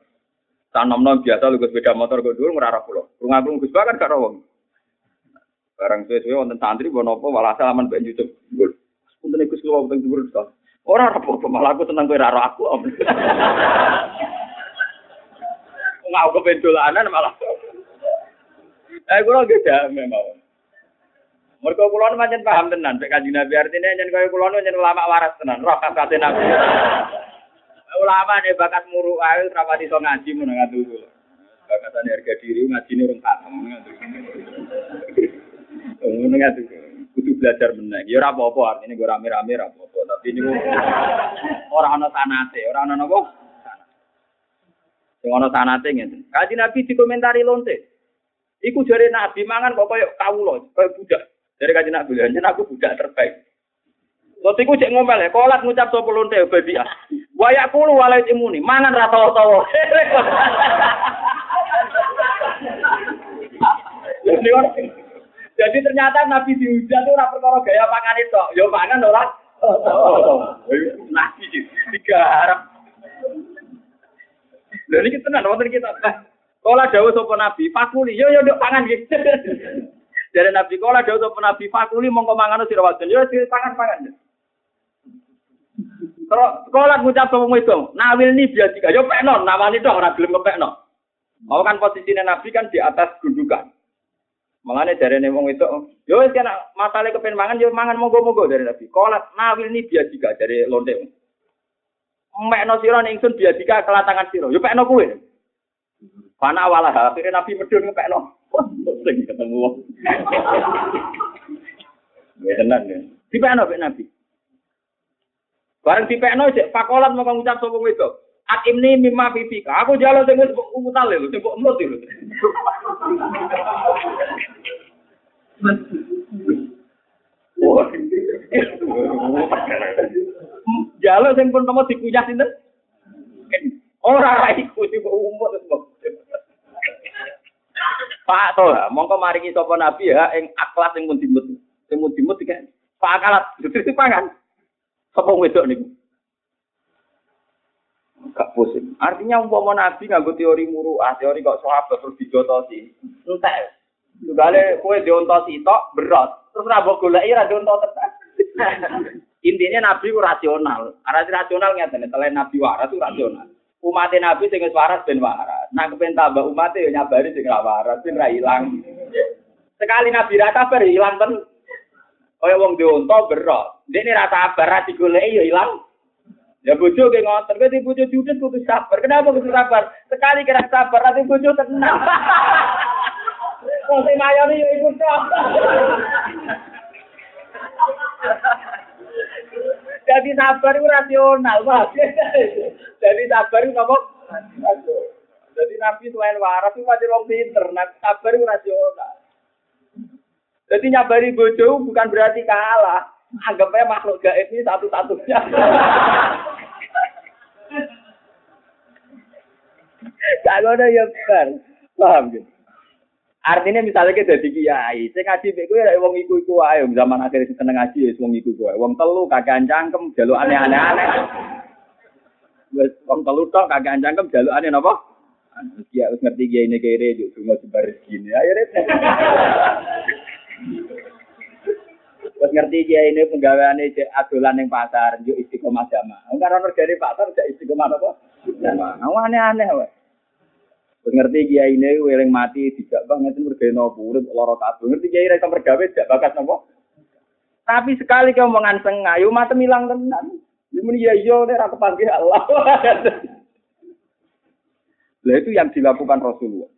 Speaker 1: Tanom-nom biasa lugu sepeda motor go dhuwur ngrara kulo. Krungu Gus kan karo wong. Barang suwe-suwe wonten santri bon apa walhasil aman mbek YouTube. Punten Gus kulo wonten dhuwur Ora apa-apa, malah aku seneng kowe ora aku. Ngau kepen dolanan malah. Eh kula ge damai mawon. Mergo kula nu pancen paham tenan nek Kanjeng Nabi artine yen kaya kula nu yen ulama waras tenan, roh kakate Nabi. Ulama ne bakat muru ae ora iso ngaji mun ngatu kula. Bakatane harga diri ngajine rong khatam ngatu. Ngono ngatu. Kudu belajar meneh. Ya ora apa-apa artine gue rame-rame ora apa-apa, tapi niku ora ana sanate, ora ana napa? Sing ana sanate ngene. Kanjeng Nabi dikomentari lonte. Iku jare Nabi mangan kok koyo kawula, koyo budak. Dari kajian Nabi, jangan aku budak terbaik. Waktu itu cek ngomel ya, kolat ngucap sopo lonte babi ah. Wayak kulu walai imuni, mangan rata tawa. Jadi ternyata Nabi dihujat itu ora perkara gaya pangan itu, yo pangan ora. Nabi tiga harap. Iki tenan wonten kita. Kala dawuh sapa Nabi, fakuli yo yo nduk pangan gitu. Dari Nabi kala dawuh sapa Nabi, fakuli mongko mangan sira wadon yo sira pangan-pangan. Terus kala ngucap sapa itu, nawil ni biasa yo pekno, nawani tok ora gelem kepekno. Mau kan posisinya Nabi kan di atas gundukan. Makanya dari nih itu, yo kena masalah kepen mangan, yo mangan monggo-monggo dari Nabi. Kolat nawil ini biasa juga dari lonte. Mek no siro nih ingsun biasa juga kelatangan siro. Yo pekno kue. Pana walah akhirnya Nabi medun ngepekno. Sing ketemu wong. Ya tenan ya. Dipekno pek Nabi. Bareng dipekno cek pakolat mau ngucap sapa itu. Akim ini mimma fifika. Aku jalan sing wis umutal lho, sing kok emut lho. Jalo sing pun temu dikuyah sinten? Ora iku sing umut Pak to, mongko maringi sapa nabi ya ing aklas sing pun dimut. Sing pun dimut iki Pak akalat dadi pangan. Sapa wedok niku? Gak pusing. Artinya umpama nabi nganggo teori muruah, teori kok sahabat terus dijotosi. Entek. Tugale kowe diontosi tok berat. Terus ra mbok goleki ra diontos. Intinya nabi ku rasional. Arti rasional ngeten, selain nabi waras itu rasional. Umat nabi sing wis waras ben waras. Nah kepen tambah umat ya nyabari sing ra waras, sing ra ilang. Sekali nabi ra sabar ilang ten. Kaya wong dionto berat. Dene ra sabar ra digoleki ya ilang. Ya bojo ke ngoten, kowe bojo judes kudu sabar. Kenapa kudu sabar? Sekali kira sabar, nanti bojo tenang. Wong sing mayone ya iku tok. Jadi sabar itu rasional, Pak. Jadi sabar itu ngomong Jadi Nabi selain waras itu masih wong pinter, Nabi sabar itu rasional. Jadi nyabari bojo bukan berarti kalah. Anggapnya makhluk gaib ini satu-satunya. Gak ada ya bar. Paham gitu. Artinya misalnya kita jadi kiai, saya ngaji beku ya wong iku iku ayo zaman akhir seneng ngaji ya wong iku iku wong telu kagak cangkem jaluk aneh-aneh aneh. Wes wong telu tok kagak cangkem jaluk aneh napa? Dia harus ngerti kiai ini kere juk semua sebar gini. Ayo ret. Wes ngerti kiai ini penggaweane adolan ning pasar, juk istiqomah jamaah. Enggak ono dari pasar cek istiqomah apa? Jamaah. Aneh-aneh wae. Ngerti kiai ini weling mati tidak banget mergawe nopo urip lara kabeh. Ngerti kiai rek mergawe tidak bakat nopo. Tapi sekali kau sengayu mata milang tenan. Ini ya iya nek ra kepanggih Allah. Lah itu yang dilakukan Rasulullah.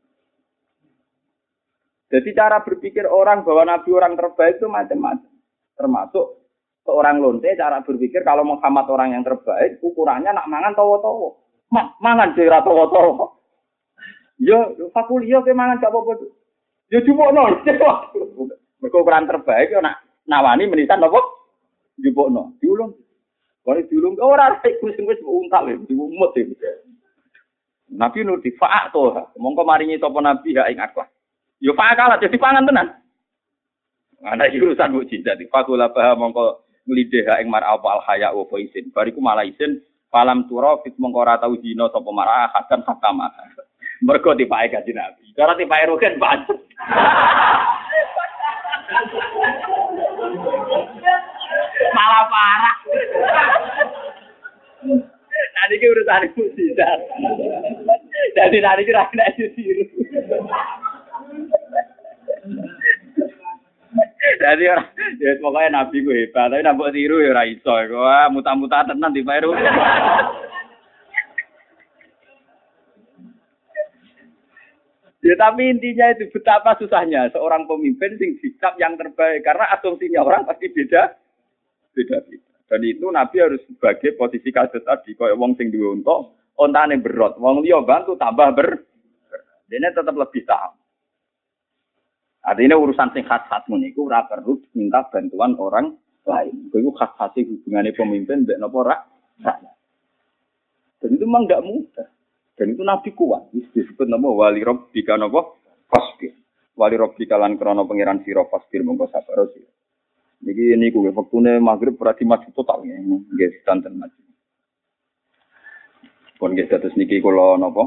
Speaker 1: Jadi cara berpikir orang bahwa Nabi orang terbaik itu macam-macam. Termasuk seorang lonte cara berpikir kalau Muhammad orang yang terbaik ukurannya nak mangan towo-towo. Ma mangan dhewe towo-towo. Yo, fakul yo ke mangan gak apa-apa. Yo jupukno. Mergo ukuran terbaik yo nak nawani menitan apa? Jupukno. Diulung. Kalau diulung ora iku sing wis untal ya, diumut ya. Nabi nur fa'a to. Mongko maringi sapa nabi ya ing akhlak. Yo fa'a kalah jadi pangan tenan. Ana urusan mukjizat. Fakul apa mongko nglideh ing mar apa al haya wa isin. Bariku malah isin falam turo fit mongko ora tau dina sapa marah hakan hakama. Mergo tipake gaji Nabi. Cara tipake rugen pancet. Malah parah. Nanti ki urusan mukjizat. Jadi nanti ki ra kena ditiru. Jadi orang, ya pokoknya nabi gue hebat, tapi nambah tiru ya ora iso. Wah, muta-muta tenan di Peru. Ya tapi intinya itu betapa susahnya seorang pemimpin sing sikap yang terbaik karena asumsinya orang pasti beda beda beda. Dan itu Nabi harus sebagai posisi kasus tadi kaya wong sing duwe unta, ontane berot, wong liya bantu tambah ber. Ini tetap lebih tahu. Artinya urusan sing khas-khas niku ora perlu minta bantuan orang lain. Itu khas-khas hubungannya pemimpin mbek napa? Dan itu memang tidak mudah. Dan itu Nabi kuat. Disebut nama wali robbika nama fasbir. Wali robbika lan krono pangeran siro fasbir mongko sabar sira. Niki niku wektune maghrib berarti maju total ya. Nggih santen maju. Pun nggih terus niki kula napa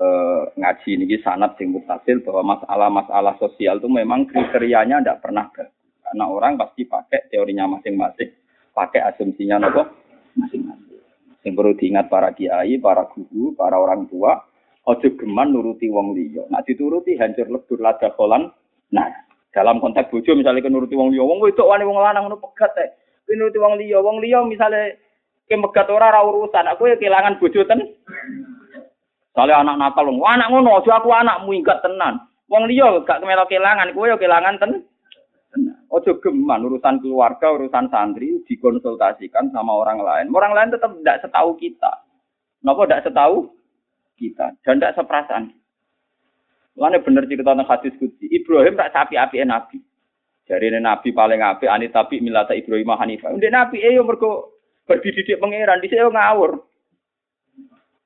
Speaker 1: eh ngaji niki sanat sing mutasil bahwa masalah-masalah sosial itu memang kriterianya tidak pernah bagus. Karena orang pasti pakai teorinya masing-masing, pakai asumsinya nopo masing-masing. Yang perlu diingat para kiai, para guru, para orang tua, ojo geman nuruti wong liya. Nah dituruti hancur lebur lada kolan. Nah, dalam konteks bojo misalnya nuruti wong liya, wong wedok wani wong lanang ngono pegat teh. Nuruti wong liya, wong liya misalnya kemegat ora ora urusan, aku ya kehilangan bojo ten. Soalnya anak nakal, wong anak ngono, aja aku anakmu ingat tenan. Wong liya gak kemelok kehilangan, kowe ya kehilangan ten. Ojo geman urusan keluarga, urusan santri dikonsultasikan sama orang lain. Orang lain tetap tidak setahu kita. Kenapa tidak setahu kita dan tidak seperasaan. Mana bener cerita tentang hadis kudsi. Ibrahim tak sapi api nabi. Jadi nabi paling api, ani tapi milata Ibrahim Hanifah. Udah nabi eh yo mergo berdididik pangeran di sini ngawur.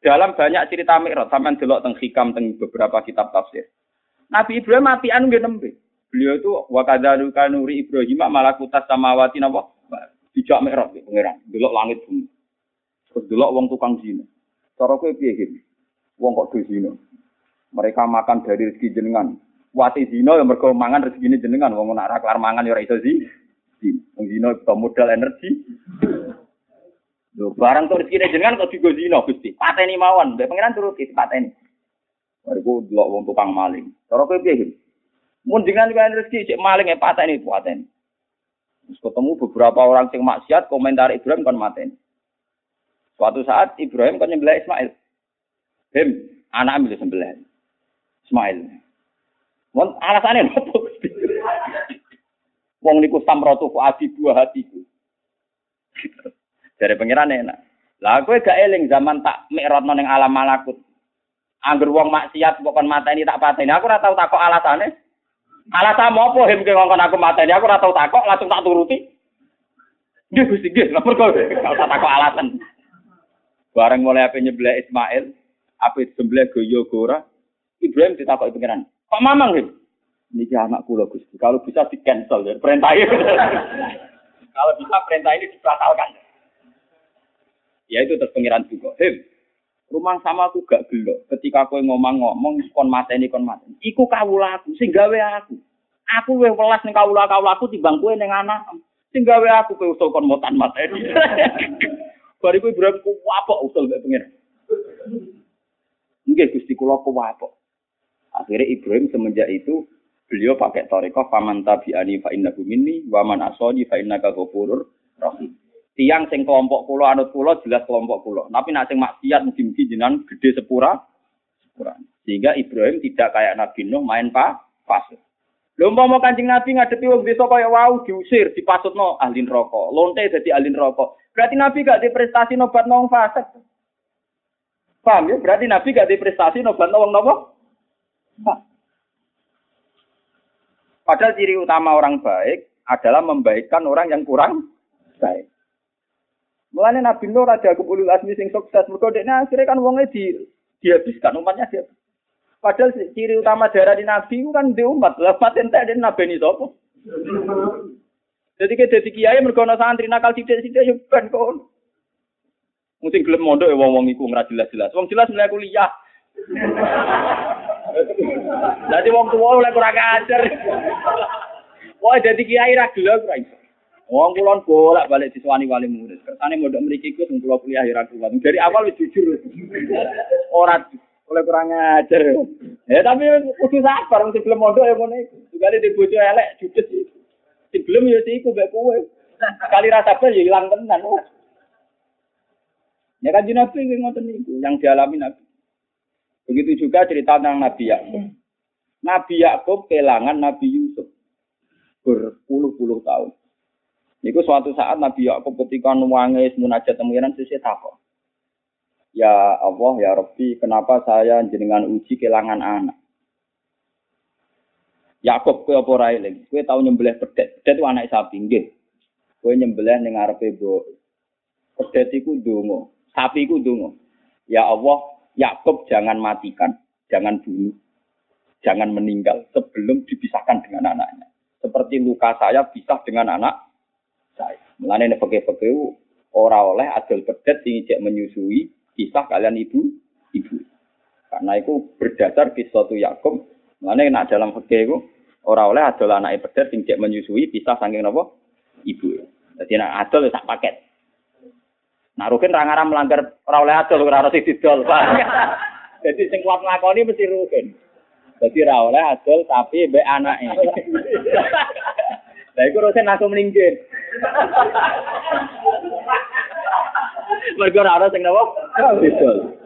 Speaker 1: Dalam banyak cerita Mi'raj sampean delok teng hikam teng beberapa kitab tafsir. Nabi Ibrahim apian nggih nembe. Beliau itu wakadalu kanuri Ibrahim malakutas samawati napa? Dijak mikrot pangeran, delok langit bumi. Terus delok wong tukang zina. Cara kowe piye iki? Wong kok do zina. Mereka makan dari rezeki jenengan. Wati zina yang mergo mangan rezeki jenengan. Wong nak ra kelar mangan ya iso zina. Wong zina itu modal energi. Lho, barang tuh rezeki jenengan kok digo zina Gusti. Pateni mawon, mbek pangeran turuti pateni. Bariku delok wong tukang maling. Cara piye iki? Mun dengan kan rezeki cek maling e pateni pateni. Terus ketemu beberapa orang sing maksiat komentar Ibrahim kan mateni. Suatu saat Ibrahim kan nyembelih Ismail. Him, anak ambil sembelih. Ismail. Wong alasane nopo? Wong niku samratu ku adi buah hatiku. Dari pengiran enak. Lah kowe gak eling zaman tak mikrotno ning alam malakut. Angger wong maksiat kok kon mateni tak pateni. Aku ora tau takok alasane.
Speaker 2: Alasan apa him ke ngongkon aku mateni aku ora tau takok langsung tak turuti. Nggih Gusti nggih, lha mergo gak usah takok alasan. Bareng mulai apa nyebelah Ismail, apa sembelih goyo gora, Ibrahim ditakoki pengiran. Kok mamang him? Niki anak kula Gusti. Kalau bisa di cancel ya perintah Kalau bisa perintah ini dibatalkan. Ya itu terus pengiran juga. Him, rumah sama aku gak gelo. Ketika aku ngomong-ngomong kon mateni kon mateni. Iku kawula aku sing gawe aku. Aku luwih welas ning kawula kawula aku timbang kowe ning anak. Sing gawe aku kowe usul kon motan mateni. Bariku Ibrahim ku apok usul mbek pengen. Nggih Gusti kula ku apok. Akhirnya Ibrahim semenjak itu beliau pakai toriko faman tabi'ani fa innahu minni wa man asani fa innaka ghafurur rahim tiang sing kelompok pulau anut pulau jelas kelompok pulau. Tapi nak sing maksiat mungkin jenengan gede sepura, sepura. Sehingga Ibrahim tidak kayak Nabi Nuh main pa pasut. Lho mau kancing Nabi ngadepi wong desa kaya wau diusir, dipasutno ahli neraka. Lonte jadi ahli neraka. Berarti Nabi gak di prestasi nobat nong fasik. Paham ya? Berarti Nabi gak di prestasi nobat nong nopo? Padahal ciri utama orang baik adalah membaikkan orang yang kurang baik. Mulane Nabi Nuh raja kepulul asmi sing sukses. Mergo dekne akhirnya kan wongnya di dihabiskan umatnya dia. Padahal ciri utama darah di Nabi kan di umat. Lah paten tak ada Nabi ini sapa? Jadi jadi kiai mergo ana santri nakal sithik-sithik yo ben kon. Mungkin gelem mondok ya wong-wong iku ora jelas-jelas. Wong jelas mulai kuliah. Jadi wong tua oleh kurang ajar. Wah jadi kiai ra gelem ora iso. Wong kulon bolak balik siswani wali murid. Kersane mondok mriki iku sing kula kuliah ora kuat. Dari awal wis jujur. Ora oleh kurang ajar. Ya tapi kudu sabar mesti belum mondok ya ngono iku. Juga di bojo elek judes. Sing belum ya iku mbek kowe. Kali rasa sabar ya ilang tenan. Ya kan Nabi ngoten niku yang dialami Nabi. Begitu juga cerita tentang Nabi Yakub. Nabi Yakub kehilangan Nabi Yusuf berpuluh-puluh tahun. Niku suatu saat Nabi Yakub ketika nuangis munajat temuiran sisi takut. Ya Allah, ya Rabbi, kenapa saya jenengan uji kelangan anak? Yakub kowe apa ora eling? Kowe tau nyembelih pedet. Pedet itu anak sapi nggih. Kowe nyembelih ning ngarepe mbok. Pedet iku ndonga, sapi iku ndonga. Ya Allah, Yakub jangan matikan, jangan bunuh, jangan meninggal sebelum dipisahkan dengan anaknya. Seperti luka saya pisah dengan anak saya. Mulane nek peke-peke ora oleh adol pedet sing menyusui kisah kalian ibu ibu. Karena itu berdasar di suatu Yakub. Mulane nek dalam peke itu ora oleh adol anak pedet sing menyusui pisah saking napa ibu. Jadi nek adol ya sak paket. Nah, Rukin ra ngaram melanggar ora oleh adol ora harus didol, Pak. Jadi sing kuat nglakoni mesti Rukin. Jadi ra oleh adol tapi mbek anake. Lah iku Rukin langsung minggir. Mergo ora ana sing napa? Betul.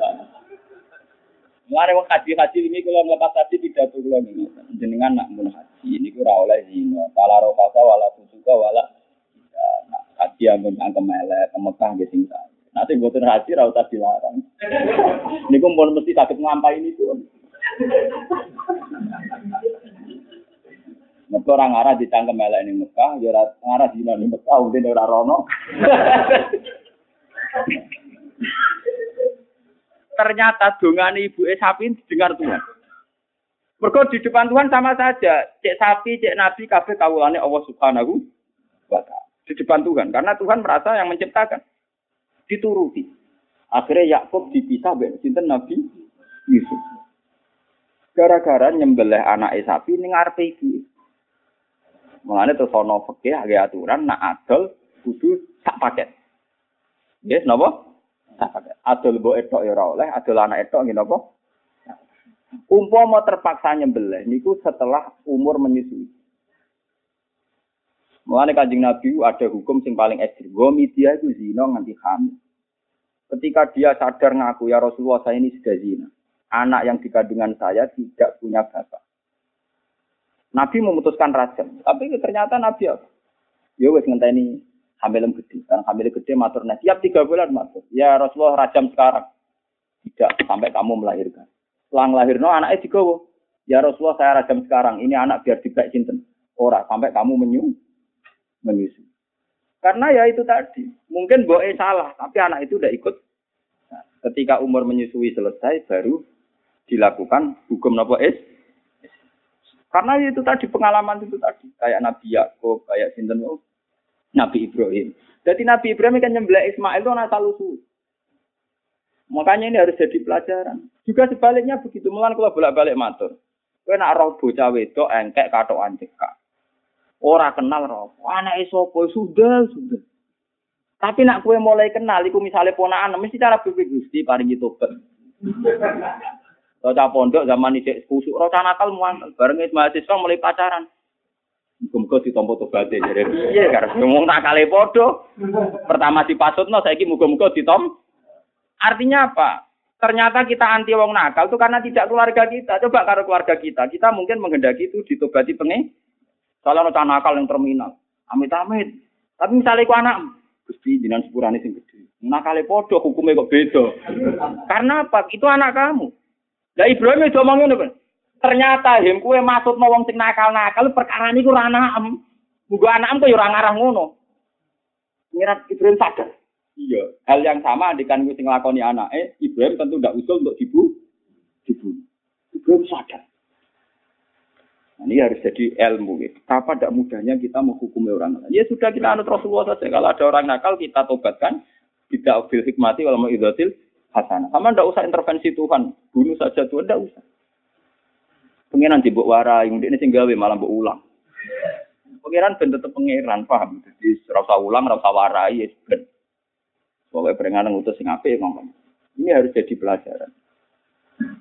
Speaker 2: Mare wong haji-haji ini kalau melepas haji tidak tuh ini. Jenengan nak mun haji ini ora oleh zina. Pala rofasa wala fusuka wala haji amun angkem elek Mekah nggih sing Nanti buatin haji ra usah dilarang. Niku pun mesti sakit ngampai ini tuh. Mereka orang arah ditangkap melek ini Mekah, ya arah di mana Mekah, udah ora rono. Ternyata dongan ibu sapi didengar Tuhan. Mereka di depan Tuhan sama saja. Cek sapi, cek nabi, kabeh kawulane Allah Subhanahu wa. Di depan Tuhan karena Tuhan merasa yang menciptakan. Dituruti. Akhirnya Yakub dipisah dengan Nabi Yusuf. Gara-gara nyembelih anak sapi ning ngarepe ibu. Mulane terus ana fikih agak aturan nak adol kudu sak paket. Yes, napa? Sak paket. Adol mbok etok ya oleh, adol anak etok nggih napa? Umpama terpaksa nyembelih niku setelah umur menyusui. Mulane Kanjeng Nabi ada hukum sing paling ekstrim. Gomi dia itu zina nganti hamil. Ketika dia sadar ngaku ya Rasulullah saya ini sudah zina. Anak yang dikandungan saya tidak punya bapak. Nabi memutuskan rajam, tapi ternyata Nabi apa? Ya wes ngenteni hamil gede, kan hamil gede matur nah, tiap tiga bulan matur. Ya Rasulullah rajam sekarang. Tidak sampai kamu melahirkan. Selang lahir no anaknya digawa. Ya Rasulullah saya rajam sekarang, ini anak biar dibek cinten. Ora, sampai kamu menyu, menyusu. Karena ya itu tadi, mungkin boe salah, tapi anak itu udah ikut. Nah, ketika umur menyusui selesai, baru dilakukan hukum nopo es. Karena itu tadi pengalaman itu tadi, kayak Nabi Yakub, kayak sinten oh, Nabi Ibrahim. Jadi Nabi Ibrahim kan nyembelih Ismail itu anak salusu. Makanya ini harus jadi pelajaran. Juga sebaliknya begitu. Mulan kalau bolak-balik matur. Kowe nak roh bocah wedok engkek katokan cekak. Ora kenal roh. Anak sapa sudah sudah. Tapi nak kue mulai kenal, iku misalnya ponaan, mesti cara berpikir gusti paringi tobat. Roca pondok zaman ini kusuk, roca nakal muan, bareng mahasiswa mulai pacaran. Muga-muga ditompo tobaté jadi iya karena ngomong nakale podo. Pertama dipasutno saiki muga-muga ditom. Artinya apa? Ternyata kita anti wong nakal itu karena tidak keluarga kita. Coba kalau keluarga kita, kita mungkin menghendaki itu ditobati pengen. Salah no nakal yang terminal. Amit amit. Tapi misalnya ku anak, gusti jinan sepurane sing gede. Nakale podo hukumnya kok beda. karena apa? Itu anak kamu. Lah Ibrahim itu ngomongin apa? Ternyata him kue maksud wong sing nakal-nakal perkara ini kurang anak Muga anak kok ya ora ngarah ngono. Ngirat Ibrahim sadar. Iya, hal yang sama dengan sing nglakoni anake, Ibrahim tentu tidak usul untuk dibu dibunuh. Ibrahim sadar. Nah, ini harus jadi ilmu. Gitu. Apa tidak mudahnya kita menghukumi orang lain? Ya sudah kita anut Rasulullah saja. Kalau ada orang nakal kita tobatkan. Tidak bil hikmati walau idatil hasanah. Sama tidak usah intervensi Tuhan. Bunuh saja Tuhan, tidak usah. Pengiran di warai, ini gawe malah mbok ulang. Pengiran ben tetep pengiran, paham? Jadi rasa ulang, rasa warai, ya ben. Pokoknya peringatan ngutus sing apik ngomong. Ini harus jadi pelajaran.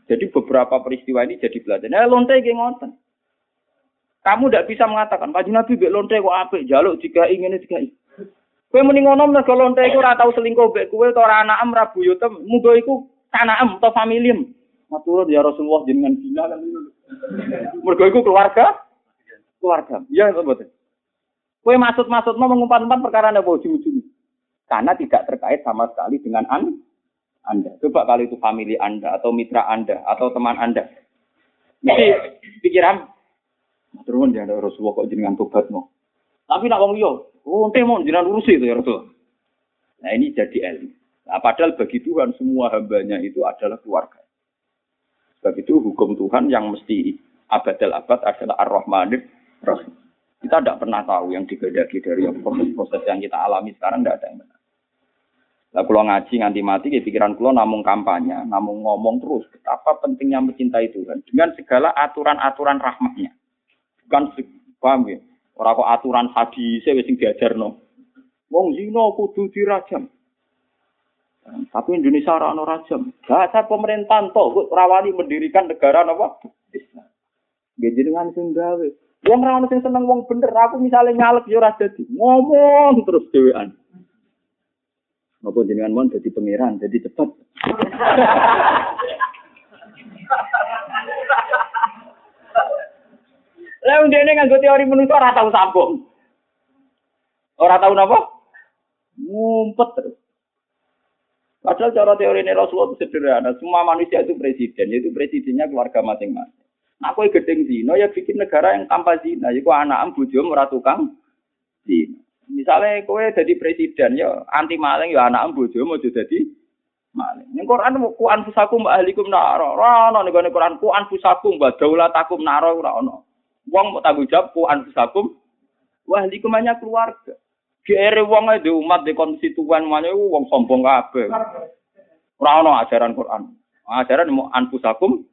Speaker 2: Jadi beberapa peristiwa ini jadi pelajaran. Nah, lonte kayak ngoten. Kamu tidak bisa mengatakan, Pak Nabi bek lonte kok apik, jaluk jika ingin jika. Kue muni ngono mergo lonte iku ora tau selingkuh bek kowe to ora anakem ra buyutem, muga iku kanaem atau familiem. Matur ya Rasulullah jenengan bina kan Mergo iku keluarga keluarga. Iya betul. Kue maksud-maksud mau mengumpat-umpat perkara apa ujung-ujung. Karena tidak terkait sama sekali dengan an Anda. Coba kalau itu family Anda atau mitra Anda atau teman Anda. Mesti pikiran turun ya Rasulullah kok jenengan tobat mau. Tapi nak wong oh ente mau jenengan urusi itu ya Rasul. Nah ini jadi ilmu. Nah, padahal bagi Tuhan semua hambanya itu adalah keluarga. Sebab itu hukum Tuhan yang mesti abadal abad adalah ar-Rahmanir Rahim. Kita tidak pernah tahu yang digedaki dari proses-proses yang kita alami sekarang tidak ada yang benar. Lah kalau ngaji nganti mati ya pikiran kulo namung kampanye, namung ngomong terus betapa pentingnya mencintai Tuhan dengan segala aturan-aturan rahmatnya. Bukan paham ya? Ora kok aturan hadis wis sing diajarno. Wong zina kudu dirajam. Tapi Indonesia ora ono rajam. Bahasa pemerintahan toh rawani mendirikan negara napa? Islam. Nggih jenengan sing gawe. Wong ra ono sing seneng wong bener. Aku misalnya nyalek ya ora dadi. Ngomong terus dhewean. Apa jenengan mon jadi pangeran, jadi cepat. Lah ndene nganggo teori menungso ora tau sambung. Ora tau napa? Ngumpet terus. Padahal cara teori ini Rasulullah itu sederhana. Semua manusia itu presiden, yaitu presidennya keluarga masing-masing. Nah, aku gedeng zino ya bikin negara yang tanpa zina. Jadi anak bojo ora tukang zina. Misalnya kowe jadi presiden ya anti maling ya anak bojo mau jadi maling. Ning Quran ku anfusakum ahlikum naro. Ora ono ning Quran ku anfusakum wa daulatakum naro ora ono. Wong mau tanggung jawab ku anfusakum wa ahlikum hanya keluarga. Kere wong di umat di konstituen mana wong sombong kabeh. Ora ono ajaran Quran. Ajaran mau anfusakum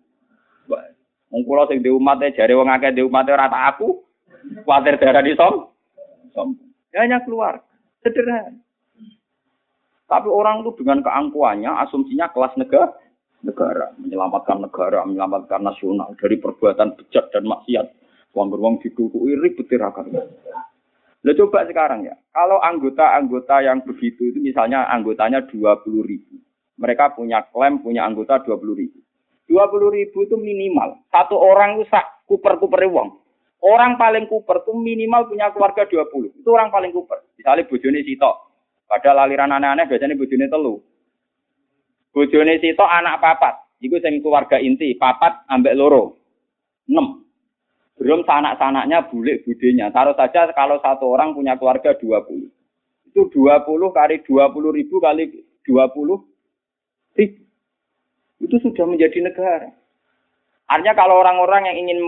Speaker 2: Wong kula sing di umat jare wong akeh di umat ora tak aku. Darah di som. Sombong. Hanya keluar. Sederhana. Tapi orang itu dengan keangkuhannya, asumsinya kelas negara, negara, menyelamatkan negara, menyelamatkan nasional dari perbuatan bejat dan maksiat. Uang beruang didukui ribet tirakan. Nah coba sekarang ya, kalau anggota-anggota yang begitu itu misalnya anggotanya 20 ribu. Mereka punya klaim, punya anggota 20 ribu. 20 ribu itu minimal. Satu orang itu sak kuper-kuper uang. Orang paling kuper itu minimal punya keluarga 20. Itu orang paling kuper. Misalnya bojone sitok. Padahal aliran aneh-aneh biasanya bojone telu. Bojone sitok anak papat. Iku sing keluarga inti, papat ambek loro. enam. Belum sanak-sanaknya, bulik budenya. Taruh saja kalau satu orang punya keluarga 20. Itu 20 kali 20 ribu kali 20 ribu. Itu sudah menjadi negara. Artinya kalau orang-orang yang ingin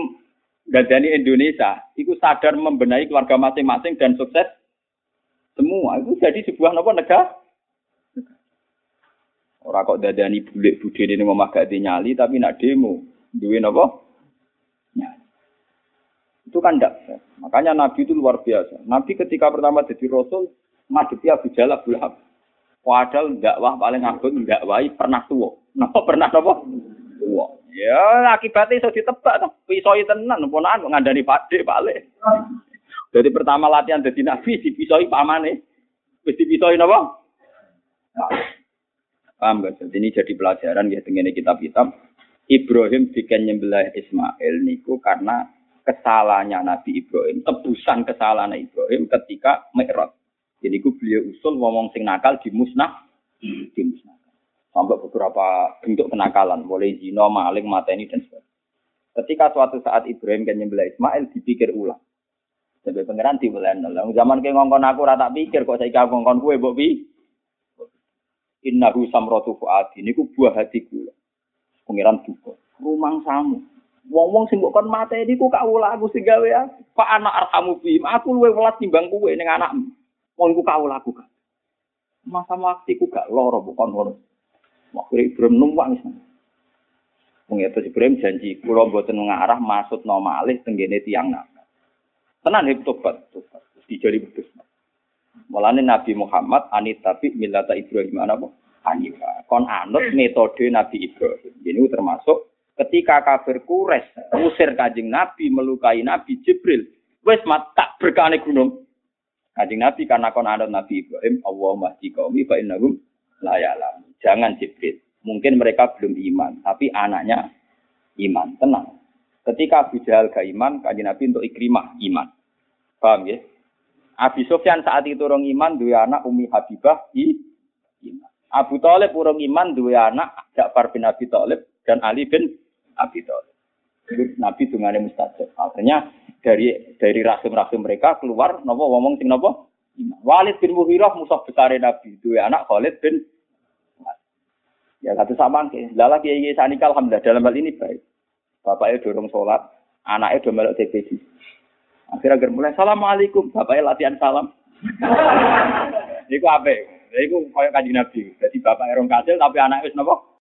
Speaker 2: gadani Indonesia, itu sadar membenahi keluarga masing-masing dan sukses semua. Itu jadi sebuah nopo negara. Orang kok dadani bulik budhe ini ngomong gak nyali tapi nak demo. Duwe nopo? Itu kan tidak Makanya Nabi itu luar biasa. Nabi ketika pertama jadi Rasul, ngadepi Abu Jalal Abu Lahab. Padahal dakwah paling agung dakwahi pernah tua. Napa pernah napa? Tua. Ya akibatnya iso ditebak tuh. Pisoi tenan ponakan ngandani Pakde balik. Jadi pertama latihan jadi nabi dipisoi pamane. Wis dipisoi napa? Paham gak? Jadi ini jadi pelajaran ya dengan kitab-kitab. Ibrahim bikin nyembelah Ismail niku karena kesalahannya Nabi Ibrahim, tebusan kesalahan Ibrahim ketika Mi'raj. Jadi ku beliau usul ngomong sing nakal di musnah, di musnah. Sampai beberapa bentuk kenakalan, mulai zina, maling, mateni dan sebagainya. Ketika suatu saat Ibrahim kan nyembelah Ismail dipikir ulang. Jadi pangeran diulang. Zaman ke ngongkon aku rata pikir kok saya ngongkon kue mbok Innahu samratu fuadi niku buah hatiku. Pangeran duka. Rumang samu. Wong-wong sing kon mate niku kawula aku sing gawe. Pak anak arhamu bi. Aku luwe welas timbang kowe ning anakmu. Wong iku kawula aku. Masa waktu ku gak loro bukan ngono. Waktu Ibrahim numpak wis. Itu Ibrahim janji kula mboten ngarah maksud no malih tenggene tiang nak. Tenan hip tobat, tobat. Dijari betus. Mulane Nabi Muhammad anit tapi milata Ibrahim apa? Hanifa. Kon anut metode Nabi Ibrahim. Ini termasuk ketika kafir kures usir kajing Nabi melukai Nabi Jibril. Mat tak berkane gunung. Kajing Nabi karena kon anut Nabi Ibrahim, Allahumma jikaumi fa innahum la ya'lam. Jangan Jibril. Mungkin mereka belum iman, tapi anaknya iman. Tenang. Ketika Abu Jahal gak iman, kajing Nabi untuk ikrimah iman. Paham ya? Abi Sufyan saat itu orang iman dua anak Umi Habibah i iman. Abu Talib orang iman dua anak Ja'far bin Abi Talib dan Ali bin Abi Talib. Nabi dengan mustajab. Akhirnya dari dari rasim-rasim mereka keluar nopo ngomong sing nopo Walid bin Mughirah musuh besar Nabi dua anak Khalid bin Ya satu sama ke. Lala kiai kiai sanika alhamdulillah dalam hal ini baik. Bapaknya dorong sholat, anaknya udah melok TPC. Akhirnya agar mulai assalamualaikum, bapaknya latihan salam. Iku apa? Iku kayak kaji nabi. Jadi bapak erong kasil tapi anak wis nopo